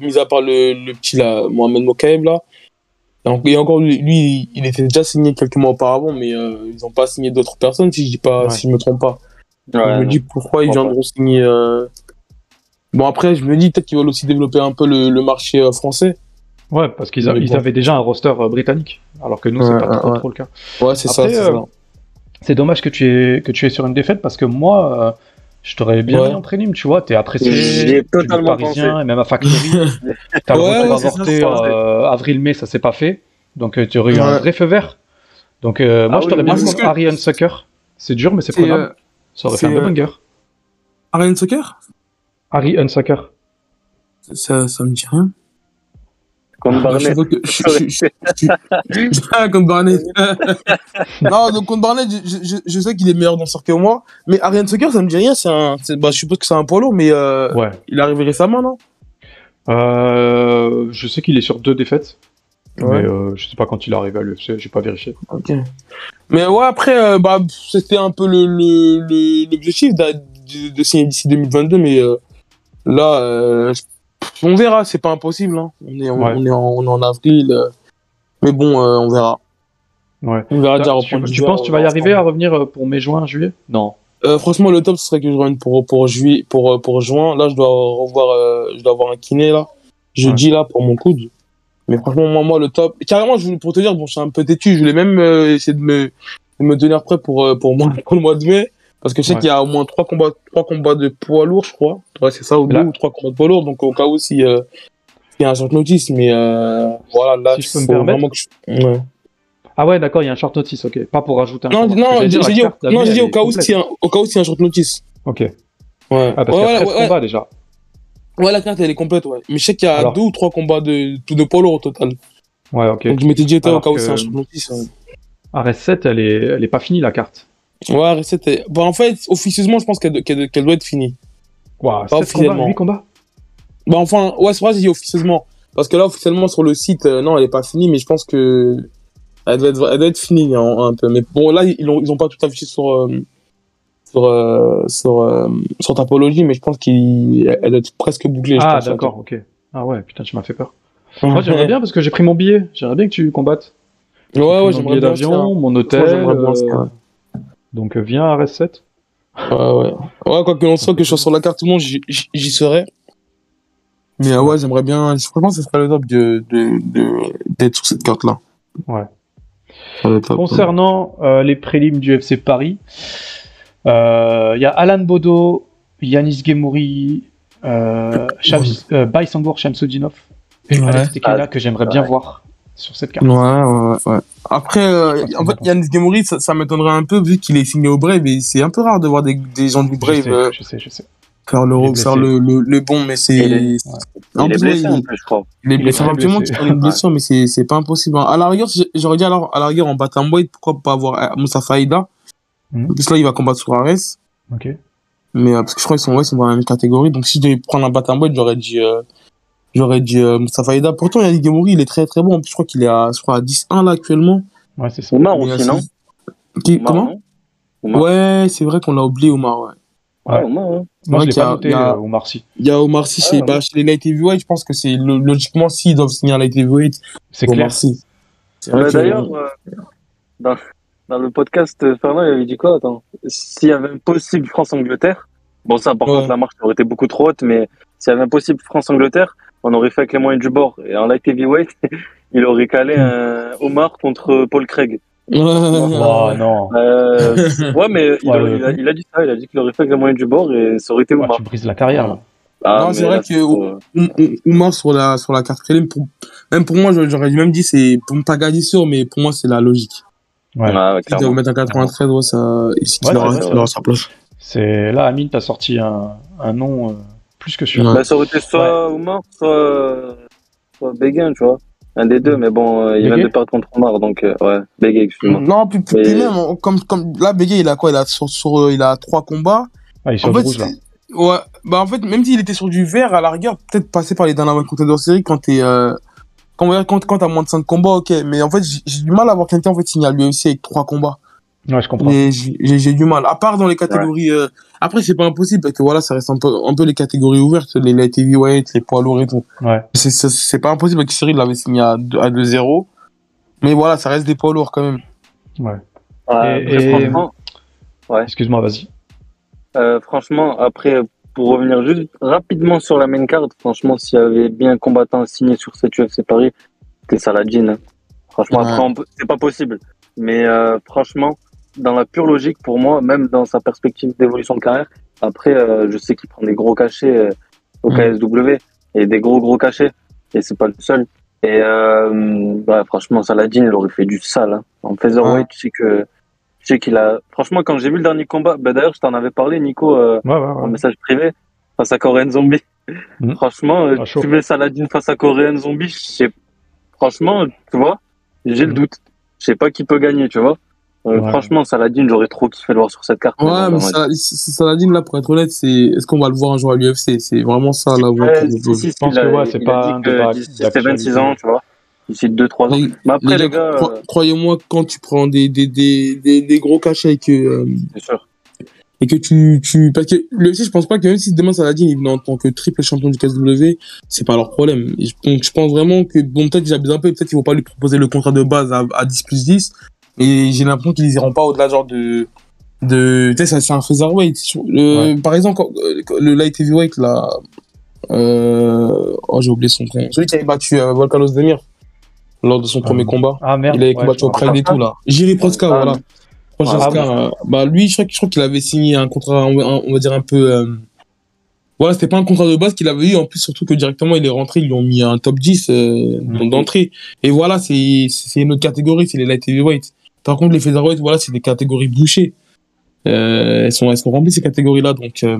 mis à part le, le petit là, Mohamed Mokaeb, là, et en- et encore lui, il était déjà signé quelques mois auparavant, mais euh, ils n'ont pas signé d'autres personnes, si je dis pas, Ouais. si je me trompe pas. Ouais, je me dis pourquoi ils viendront signer. Bon, après, je me dis peut-être qu'ils veulent aussi développer un peu le, le marché euh, français. Ouais, parce qu'ils bon. avaient déjà un roster euh, britannique, alors que nous, c'est Ouais, pas ouais, trop, ouais. trop le cas. Ouais, c'est ça, c'est euh. C'est dommage que tu es que tu es sur une défaite parce que moi, euh, je t'aurais bien Ouais. mis en prélim, tu vois, t'es apprécié, tu es totalement parisien et même à Factory. T'as le Ouais, avorté euh, avril-mai, ça s'est pas fait, donc euh, tu aurais eu un vrai feu vert. Donc euh, moi, Ah je t'aurais bien mis que- Ariane Sucker. C'est dur, mais c'est C'est, prenable. euh, Ça aurait fait un bon banger. Ariane Soccer Harry Unsucker. ça, ça me dit rien. Comme Barnett. Ah, contre Barnett. non, donc contre Barnett, je, je, je sais qu'il est meilleur danseur que moi. Mais Ariane Soccer, ça me dit rien. C'est un, bah, je suppose que c'est un poids lourd, mais euh, Ouais. il est arrivé récemment, non? Euh, je sais qu'il est sur deux défaites, Ouais. mais euh, je sais pas quand il est arrivé à l'UFC, j'ai pas vérifié. Ok. Mais ouais, après, euh, bah, c'était un peu le, le, le- l'objectif d'a- de, de signer d'ici 2022, mais euh, là, euh, on verra. C'est pas impossible. Hein. On, est, on, Ouais. on est en, on est en avril. euh, mais bon, euh, on verra. Ouais. On verra déjà tu, tu penses que tu vas y arriver à revenir pour mai, juin, juillet? Non. Franchement, le top ce serait que je revienne pour pour juillet, pour pour juin. Là, je dois revoir, je dois avoir un kiné là, jeudi là pour mon coude. Mais franchement, moi, moi, le top. Carrément, je voulais pour te dire, bon, je suis un peu têtu. Je voulais même essayer de me de me tenir prêt pour pour moi pour le mois de mai, parce que je sais Ouais. qu'il y a au moins trois combats trois combats de poids lourd, je crois. Ouais, c'est ça, ou deux ou trois combats de poids lourd. Donc au cas où si euh, il y a un short notice, mais euh, voilà, là, Si je peux me permettre. que je... ouais. Ah ouais, d'accord, il y a un short notice, ok. Pas pour rajouter un Non, combat. non, j'ai dit, au- non, dit au cas où complète. s'il y a un- au cas où un short notice. Ok. Ouais. Ah, parce Ouais, qu'il y a voilà, 13 ouais, combats déjà. Ouais, la carte, elle est complète, ouais. Mais je sais qu'il y a Alors- deux ou trois combats de, poids lourd au total. Ouais, ok. Donc je m'étais dit, au cas où c'est un short notice. Ouais, RS7, elle est, elle est pas finie la carte. Ouais recette est- Bon, en fait, officieusement, je pense qu'elle qu'elle- qu'elle doit être finie. Waouh, Pas 7 combats, officiellement. 8 combats Bah, enfin, ouais, c'est vrai, j'ai dit officieusement. Parce que là, officiellement, sur le site, euh, non, elle est pas finie, mais je pense que. Elle doit être, elle doit être finie, hein, un peu. Mais bon, là, ils ont, ils ont pas tout affiché sur. euh, sur, euh, sur, euh, sur Tapology, mais je pense qu'elle doit être presque bouclée. je Ah, pense, d'accord, ok. Ah ouais, putain, tu m'as fait peur. Ouais, Moi, j'aimerais bien parce que j'ai pris mon billet. J'aimerais bien que tu combattes. Ouais, J'ai ouais, mon j'aimerais billet bien. aussi, hein. d'avion, mon hôtel. j'aimerais bien aussi, euh, ouais. Donc euh, viens à RS7. Ouais, ouais. Ouais, quoi que l'on soit, que je sois sur la carte, tout le monde, j'y serais. Mais ouais, j'aimerais bien. Franchement, ce serait le top de, de, de, d'être sur cette carte-là. Ouais. Top. Concernant euh, les prélims du FC Paris, euh, il y a Alan Bodo, Yanis Gemouri, euh, Chav- euh, Baysangour Shamsudinov et Ouais. Alex Tekela Ah, que j'aimerais bien voir sur cette carte. Ouais, ouais, ouais. Après, euh, en fait, Yannis Gemouri, ça, ça m'étonnerait un peu vu qu'il est signé au Brave et c'est un peu rare de voir des, des gens du Je Brave sais, euh, je sais, je sais. faire, le, faire le, le, le bon, mais c'est. Il est- En il est plus, ouais, blessé il- plus, je crois. Il est blessé. une blessure, mais c'est, c'est pas impossible. hein. À la rigueur, j'aurais dit alors, à la rigueur en bantamweight, pourquoi pas avoir euh, Moussa Faïda. Plus, là, il va combattre sur Ares. Ok. Mais, euh, parce que je crois qu'ils sont, ouais, ils sont dans la même catégorie. Donc, si je devais prendre un bantamweight, j'aurais dit, euh, j'aurais dit, euh, Moussa Faïda. Pourtant, Yannick Gemouri, il est très, très bon. En plus, je crois qu'il est à, je crois, à 10-1, là, actuellement. Ouais, c'est ça. Omar aussi, non c'est- Qui, Omar, comment? non Omar. Ouais, c'est vrai qu'on l'a oublié, Omar, ouais. Ouais, Omar, ouais. Moi, vrai je l'ai qu'il y pas a- noté il y a- euh, Omar Sy. Il y a Omar Sy chez, Ouais, bah, chez les light heavyweight. Je pense que c'est, lo- logiquement, s'ils doivent signer un light heavyweight, C'est clair. Omar Sy. D'ailleurs, euh, dans, dans le podcast, euh, Fernand, il avait dit quoi Attends, s'il y avait un possible France-Angleterre, bon, ça, par Ouais. contre, la marche aurait été beaucoup trop haute, mais s'il y avait un possible France-Angleterre, on aurait fait avec les moyens du bord. Et en light heavyweight, il aurait calé un Omar contre Paul Craig. Oh non. Euh, ouais, mais il, Ouais, a, le- il a- il a dit ça, il a dit qu'il aurait fait avec les moyens du bord et ça aurait été Ouais, Oumar. tu brises la carrière là. Ah, Non, c'est vrai là, que- euh, Oumar sur la, sur la carte prélim, pour, même pour moi, j'aurais même dit, c'est pour ne pas gagner sûr, mais pour moi, c'est la logique. Ouais. ouais, ouais, Si mettre un 93, ouais, ça, Ouais, il aura sa place. C'est là, Amine, t'as sorti un, un nom euh, plus que sûr. Ouais. Bah, ça aurait été soit Oumar, soit, soit Béguin, tu vois. Un des deux, mais bon, euh, il vient de perdre contre Oumar, donc euh, ouais, Béguin, excuse-moi. Non, puis, puis Mais- même, on- comme, comme, là, Bégué, il a quoi? Il a, sur, sur, euh, il a trois combats. Ah, il est sur En le fait, rouge là. c'est- ouais, bah, en fait, même s'il était sur du vert, à la rigueur, peut-être passer par les dernières contenders série quand t'es, euh, quand, quand, quand t'as moins de 5 combats, ok. Mais en fait, j'ai j'ai du mal à voir quelqu'un, en fait, signer à l'UFC avec trois combats. Ouais, je comprends. Mais j'ai du mal. À part dans les catégories. euh, Après, c'est pas impossible parce que voilà, ça reste un peu, un peu les catégories ouvertes, les light heavyweight, les poids lourds et tout. Ouais. C'est- pas impossible que Cyril l'avait signé à 2 à 2-0. Mais voilà, ça reste des poids lourds quand même. ouais. Ouais, Et- après, et- franchement, Excuse-moi, vas-y. euh, franchement, après, pour revenir juste rapidement sur la main card, franchement, s'il y avait bien un combattant signé sur cette UFC Paris, c'était Saladin. hein. Franchement, Ouais. après, peut- c'est pas possible. Mais euh, franchement, dans la pure logique, pour moi, même dans sa perspective d'évolution de carrière, après, euh, je sais qu'il prend des gros cachets euh, au Mm. KSW et des gros gros cachets, et c'est pas le seul. Et euh, ouais, franchement, Saladin, il aurait fait du sale. hein. En featherweight, tu sais que, tu sais qu'il a. Franchement, quand j'ai vu le dernier combat, bah, d'ailleurs, je t'en avais parlé, Nico. Ouais, ouais, en ouais. message privé face à Korean Zombie. Mhm. Franchement, Ah, tu mets Saladin face à Korean Zombie, je sais. Franchement, tu vois, j'ai le Mhm. doute. Je sais pas qui peut gagner, tu vois. Euh, Ouais. Franchement, Saladin, j'aurais trop kiffé le voir sur cette carte. Ouais, mais. Sal- Saladin, là, pour être honnête, c'est est-ce qu'on va le voir un jour à l'UFC C'est vraiment ça, là. où- Ouais, où- si, si, si, pense il que ouais, c'est il pas a un dit que débat d'ici ses 26 d'actualité. ans, tu vois. D'ici 2-3 ans. Mais après, les les gars, cro- euh, croyez-moi, quand tu prends des, des, des, des, des gros cachets et que, euh, c'est sûr. et que tu, tu, parce que le UFC, je pense pas que même si demain Saladin il venait en tant que triple champion du KSW, c'est pas leur problème. Et je- donc, je pense vraiment que, bon, peut-être ils abusent un peu, peut-être qu'ils vont pas lui proposer le contrat de base à, à 10 plus 10, et j'ai l'impression qu'ils iront pas au-delà, genre, de, de, tu sais, c'est un featherweight. Le, Par exemple, quand- euh, le light heavyweight, là, euh, oh, j'ai oublié son prénom. Celui qui avait battu euh, Volkanos Demir lors de son premier combat. Ah merde. Il avait ouais, combattu au Pride et tout, là. Jiri Proska, Ah, voilà. Prochaska, Ah, euh, bah lui, je crois, je crois qu'il avait signé un contrat, on va, on va dire un peu. euh, Voilà, c'était pas un contrat de base qu'il avait eu. En plus, surtout que directement, il est rentré, ils lui ont mis un top 10 euh, Mhm. d'entrée. Et voilà, c'est c'est une autre catégorie, c'est les light heavyweight. Par contre, les featherweight, voilà, c'est des catégories bouchées. Euh, elles, sont, elles sont remplies, ces catégories-là. Donc, euh,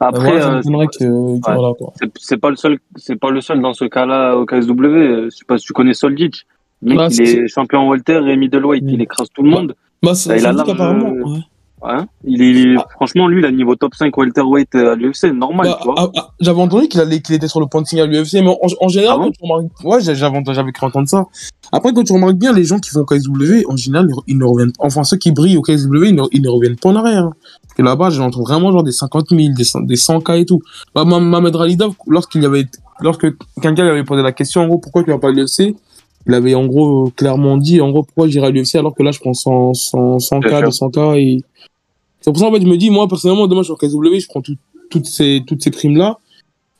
Après, voilà, euh, ouais. voilà, quoi. c'est pas le seul, c'est pas le seul dans ce cas-là au KSW. euh, Je sais pas si tu connais Soldic. Le mec, Ah, il est champion welter et middleweight. Mm. Il écrase tout le Bah, monde. Bah, ça, il a large- ouais. Hein il est, Ah. franchement, lui, il a niveau top 5 welterweight euh, à l'UFC, normal, Bah, tu vois. ah, ah, j'avais entendu qu'il allait, qu'il était sur le point de signer à l'UFC, mais en, en général, quand tu remarques, ouais, j'avais, j'avais cru entendre ça. Après, quand tu remarques bien, les gens qui vont au KSW, en général, ils, ne reviennent, enfin, ceux qui brillent au KSW, ils ne, ils ne reviennent pas en arrière. hein. Parce que là-bas, j'entends vraiment genre des 50 000, des, 100 des 100K et tout. Bah, Ma- Mohamed Ralidov, lorsqu'il y avait, lorsque quelqu'un lui avait posé la question, en gros, pourquoi tu vas pas à l'UFC? Il avait, en gros, clairement dit, en gros, pourquoi j'irai à l'UFC alors que là, je prends 100, 100, 100K, Bien 200K et, c'est pour ça, en fait, je me dis, moi, personnellement, demain, sur KSW, je prends tout- toutes ces, toutes ces primes-là.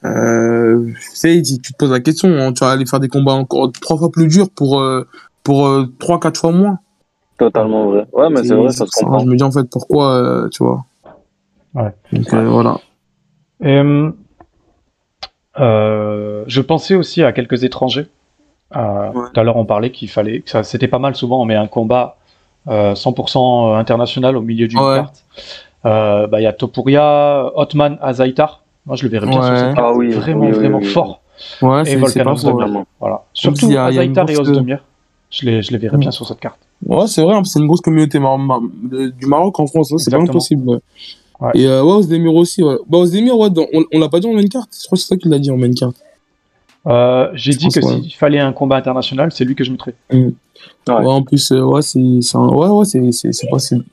Euh, tu sais, tu tu te poses la question, hein, tu vas aller faire des combats encore trois fois plus durs pour, euh, pour euh, trois, quatre fois moins. Totalement vrai. Ouais, mais c'est vrai, ça se comprend. Je me dis, en fait, pourquoi, euh, tu vois. Ouais. Donc, euh, voilà. Et, je pensais aussi à quelques étrangers. Euh, Ouais. Tout à l'heure, on parlait qu'il fallait, que ça, c'était pas mal souvent, mais un combat 100% international au milieu d'une Ouais. carte. Euh, bah, il y a Topuria, Otman, Azaitar. Moi, je le verrais bien sur cette carte. Ah oui, Vraiment, oui, vraiment oui, oui. fort. Ouais, Et. Totalement. Voilà. Surtout y a- il y a une Azaitar et grosse- Ozdemir. Je les, je les verrais bien sur cette carte. Ouais, c'est vrai, hein, c'est une grosse communauté mar- mar- de- du Maroc en France, hein, c'est pas impossible. ouais. Ouais. Et euh, ouais, Ozdemir aussi, ouais. Bah, Ozdemir, ouais, dans- on, on l'a pas dit en main carte. Je crois que c'est ça qu'il l'a dit en main carte. Euh, J'ai dit que ouais. s'il fallait un combat international, c'est lui que je mettrais. Ouais. Ouais, en plus, euh, ouais, c'est, c'est un- ouais, ouais, c'est, c'est, c'est possible.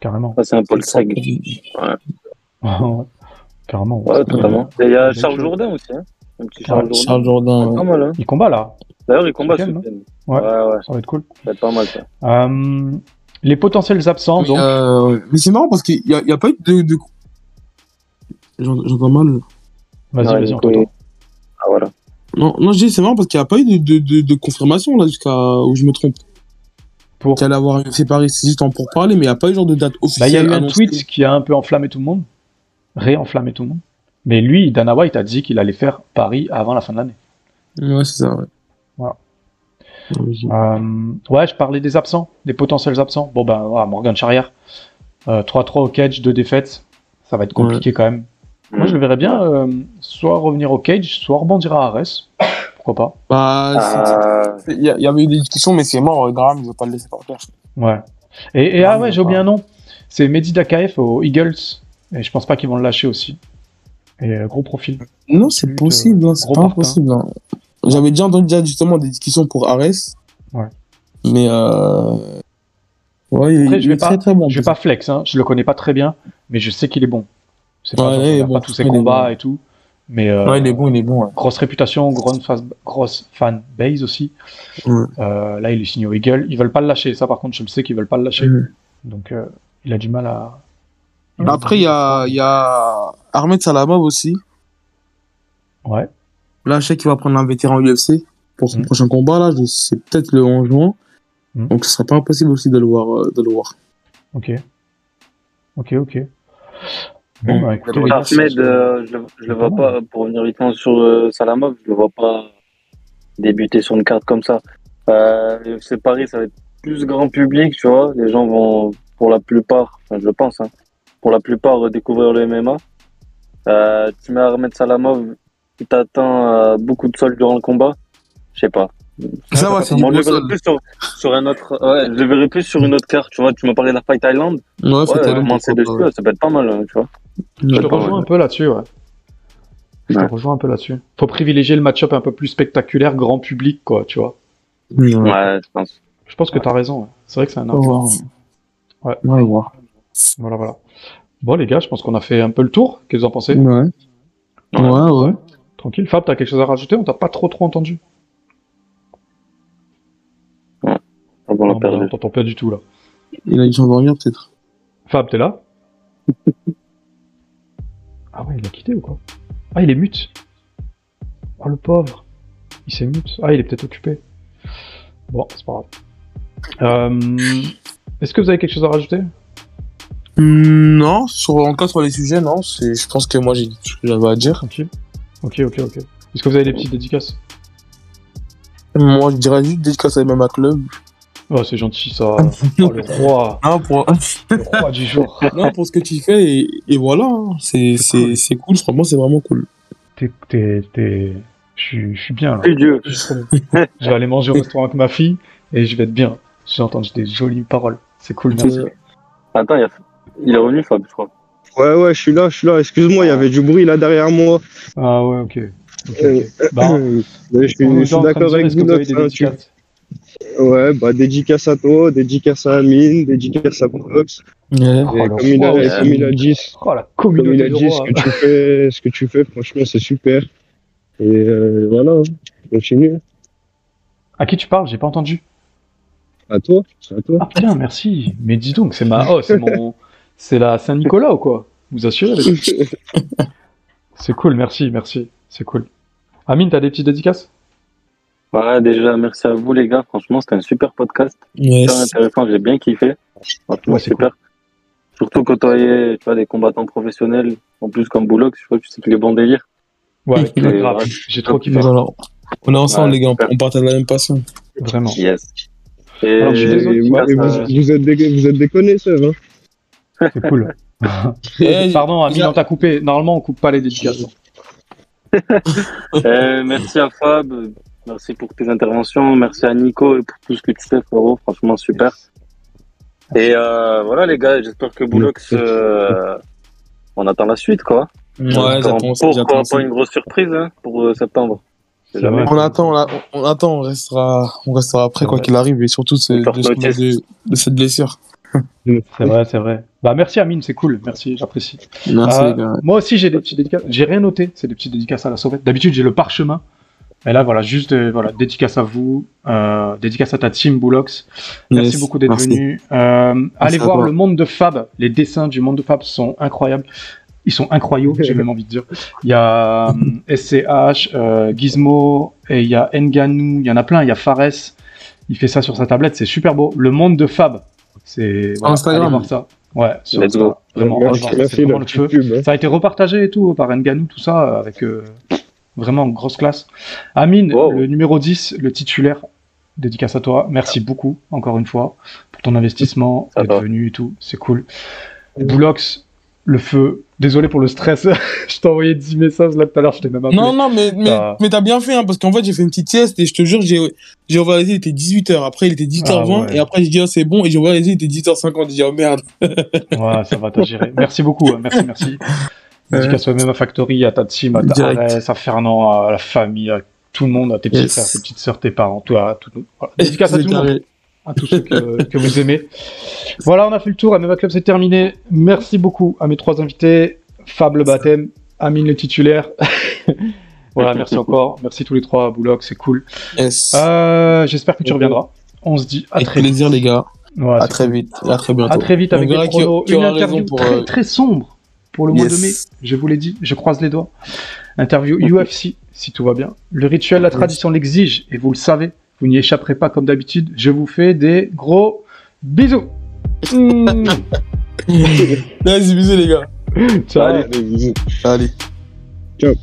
Carrément. C'est un Paul Craig. Ouais. Carrément. Ouais, totalement. Et il y a Charles. Jourdain aussi, hein. Un petit Charles Charles, Jourdain. Charles Jourdain. Pas ouais. mal, hein. Il combat là. D'ailleurs, il combat ce week-end. Ouais. Ouais, ouais, Ça va être cool. ça va être pas mal, ça. Euh, les potentiels absents, Mais, donc. euh, ouais. mais c'est marrant parce qu'il y a, il y a pas eu de, de... J'entends j'entends mal. Vas-y, Ouais, vas-y, on t'entend. Ah, voilà. Non, non, je dis c'est marrant parce qu'il n'y a pas eu de, de, de, de confirmation là jusqu'à où je me trompe. Pour... Allait avoir Paris, c'est juste en pour parler, mais il n'y a pas eu genre de date Bah, il officielle. y a eu un annoncée. tweet qui a un peu enflammé tout le monde, réenflammé tout le monde. Mais lui, Dana White a dit qu'il allait faire Paris avant la fin de l'année. Ouais, c'est ça, ouais. Voilà. Euh, ouais, je parlais des absents, des potentiels absents. Bon, ben, voilà, Morgan Charrière, euh, 3-3 au cage, 2 défaites. Ça va être compliqué quand même. Moi, je le verrais bien euh, soit revenir au cage, soit rebondir à Ares. Pourquoi pas? Bah, Euh, c'est- il y, y avait eu des discussions, mais c'est mort, euh, Graham, ils vont pas le laisser par terre. Ouais. Et, et ah Non, ouais, j'ai oublié un nom. C'est Mehdi Dakaef aux Eagles. Et je pense pas qu'ils vont le lâcher aussi. Et euh, gros profil. Non, c'est possible, hein, c'est pas partant. impossible. hein. J'avais déjà entendu déjà justement des discussions pour Ares. Ouais. Mais euh... ouais, il, Après, il je vais est pas- très très bon. Je vais pas flex, hein. je le connais pas très bien, mais je sais qu'il est bon. C'est pas, Ouais, il a bon. pas tous ses combats bon. et tout. Mais euh, Ouais, il est bon, il est bon. ouais. grosse réputation, grosse, grosse fan base aussi. Euh, là, il est signé au Eagle. Ils veulent pas le lâcher. Ça, par contre, je le sais qu'ils veulent pas le lâcher. Donc, euh, il a du mal à. Après, il y a, y a Ahmed Salamov aussi. Ouais. Là, je sais qu'il va prendre un vétéran UFC pour son Mhm. prochain combat. Là, c'est peut-être le 11 juin. Mhm. Donc, ce serait pas impossible aussi de le voir. De le voir. Ok. Ok, ok. Bon, Mhm. bah, écoutez, Ahmed, euh, je, le- je le vois Pas pour revenir vite sur euh, Salamov, je le vois pas débuter sur une carte comme ça. Euh, c'est Paris, ça va être plus grand public, tu vois. Les gens vont, pour la plupart, enfin, je pense, hein, pour la plupart, euh, découvrir le MMA. Euh, tu mets Ahmed Salamov, tu t'attends à beaucoup de sol durant le combat. Je sais pas. Ça va, c'est du Moi, je verrais plus sur, sur un autre, ouais, je le verrais plus sur une autre carte, tu vois. Tu m'as parlé de la Fight Island. Ouais, Ouais, commencer pourquoi dessus, ça peut être pas mal, hein, tu vois. Je te Ouais. rejoins un peu là-dessus, ouais. Je Ouais. te rejoins un peu là-dessus. Faut privilégier le match-up un peu plus spectaculaire, grand public, quoi, tu vois. Ouais. Ouais, je pense. Je pense que t'as raison. ouais. C'est vrai que c'est un argument. Ouais. Ouais, voir. Voilà, voilà. Bon, les gars, je pense qu'on a fait un peu le tour. Qu'est-ce que vous en pensez? Ouais. Ouais, ouais. Tranquille. Fab, t'as quelque chose à rajouter? On t'a pas trop trop entendu. Ah bon, on t'entend pas du tout là. Il a dû s'endormir, peut-être. Fab, t'es là? Ah ouais, il a quitté ou quoi Ah, il est mute. Oh le pauvre. Il s'est mute. Ah, il est peut-être occupé. Bon, c'est pas grave. Euh, Est-ce que vous avez quelque chose à rajouter? Hmm, Non, sur, en cas sur les sujets, non. Je pense que moi j'ai dit tout ce que j'avais à dire. Tranquille. Ok, ok, ok. Est-ce que vous avez des petites dédicaces? Moi, je dirais juste dédicace à MMA Club. Oh, c'est gentil ça. Oh, le roi. Non, pour, Le roi du jour. non, pour ce que tu fais, et, et voilà. hein. C'est, C'est c'est, cool. Franchement, c'est vraiment cool. T'es, t'es, t'es... Je suis, je suis bien là. Dieu. Je vais aller manger au restaurant avec ma fille et je vais être bien. J'ai entendu des jolies paroles. C'est cool, merci. Euh, Attends, il, y a... il est revenu, Fab, je crois. Ouais, ouais, je suis là, je suis là. Excuse-moi, il y avait du bruit là derrière moi. Ah ouais, ok. Euh, Bah, Mais je suis, je d'accord avec est-ce que vous. vous avez des hein, tu- Ouais, bah dédicace à toi, dédicace à Amine, dédicace à Box. ouais. Et Oh, comme, il a, comme il dit, Oh la comme il communauté a dit, ce roi. que tu fais, ce que tu fais, franchement, c'est super. Et euh, voilà, hein. continue. À qui tu parles? J'ai pas entendu. À toi, à toi. Ah putain, merci. Mais dis donc, c'est ma. Oh, c'est mon. C'est la Saint-Nicolas ou quoi? Vous assurez les C'est cool, merci, merci. C'est cool. Amine, t'as des petites dédicaces? Ouais, déjà, merci à vous, les gars. Franchement, c'était un super podcast. Yes. Super intéressant, j'ai bien kiffé. Franchement, Ouais, c'est super. Surtout côtoyer, tu vois, des combattants professionnels. En plus, comme Boulox, je crois que tu sais qu'il est bon délire. Ouais, Et grave. ouais. J'ai trop kiffé. Voilà. On est ensemble, Ouais, les gars. On, super. on partage la même passion. Vraiment. Yes. Et Alors, je suis Et, désolé, et ouais, vous, êtes des, vous êtes des connaisseurs, hein. C'est cool. Eh, Pardon, Amine, on t'a coupé. Normalement, on coupe pas les dédicaces. Euh, merci à Fab, merci pour tes interventions, merci à Nico et pour tout ce que tu fais, frérot. Franchement, super. Et euh, voilà, les gars, j'espère que Boulox, euh, on attend la suite, quoi. Ouais, j'attends aussi, pour j'attends pas, une grosse surprise hein, pour euh, septembre. Jamais. On attend, on, attend, on restera, on restera après quoi qu'il arrive et surtout de, de, de cette blessure. C'est vrai, c'est vrai. Bah merci Amine, c'est cool. Merci, j'apprécie. Merci Euh, les gars. Moi aussi, j'ai des petites dédicaces. J'ai rien noté. C'est des petites dédicaces à la sauvette. D'habitude, j'ai le parchemin. Mais là, voilà, juste euh, voilà, dédicace à vous, euh, dédicace à ta team Boulox. Merci Yes, beaucoup d'être venu. Euh, allez voir toi. le monde de Fab. Les dessins du monde de Fab sont incroyables. Ils sont incroyables, j'ai même envie de dire. Il y a euh, SCH, euh, Gizmo, et il y a Nganou, il y en a plein. Il y a Fares, Il fait ça sur sa tablette, c'est super beau. Le monde de Fab. C'est voilà, Instagram. allez voir ça. Ouais, sur Let's Insta. go. Vraiment, Merci, vraiment le feu. hein. Ça a été repartagé et tout par Nganou, tout ça, avec euh, vraiment grosse classe. Amine, Wow. le numéro 10, le titulaire, dédicace à toi. Merci beaucoup, encore une fois, pour ton investissement, d'être venu et tout. C'est cool. Boulox, le feu. Désolé pour le stress. je t'ai envoyé 10 messages là tout à l'heure, je t'ai même appelé. Non, non, mais, mais, Ah. mais t'as bien fait, hein, parce qu'en fait, j'ai fait une petite sieste et je te jure, j'ai, j'ai yeux, il était 18h. Après, il était 18h20 Ah ouais. et après, j'ai dit, oh, c'est bon, et j'ai yeux, il était 18h50. J'ai dit, oh merde. Ouais, ça va, t'as géré. Merci beaucoup, hein. merci, merci. Dédicace même à Factory, à ta team, à ta. Arès, à Fernand, à la famille, à tout le monde, à tes petits Yes. frères, tes petites sœurs, tes parents, toi, à tout, voilà. Dédicace à tout le monde. à tous ceux que, que vous aimez. Voilà, on a fait le tour. Ameva Club, c'est terminé. Merci beaucoup à mes trois invités. Fab le baptême, Amine le titulaire. voilà, merci encore. Merci tous les trois, Bouloc, c'est cool. Yes. Euh, J'espère que tu reviendras. On se dit à très vite. plaisir, les gars. Ouais, À très vite. À très bientôt. à très vite avec des qui- pronos. Une interview raison pour, très, euh, très sombre pour le mois Yes. de mai. Je vous l'ai dit, je croise les doigts. Interview UFC, si tout va bien. Le rituel, la tradition l'exige, et vous le savez, vous n'y échapperez pas comme d'habitude. Je vous fais des gros bisous. Mmh. Vas-y, bisous, les gars. Ciao. Allez, bisous. Allez. Ciao.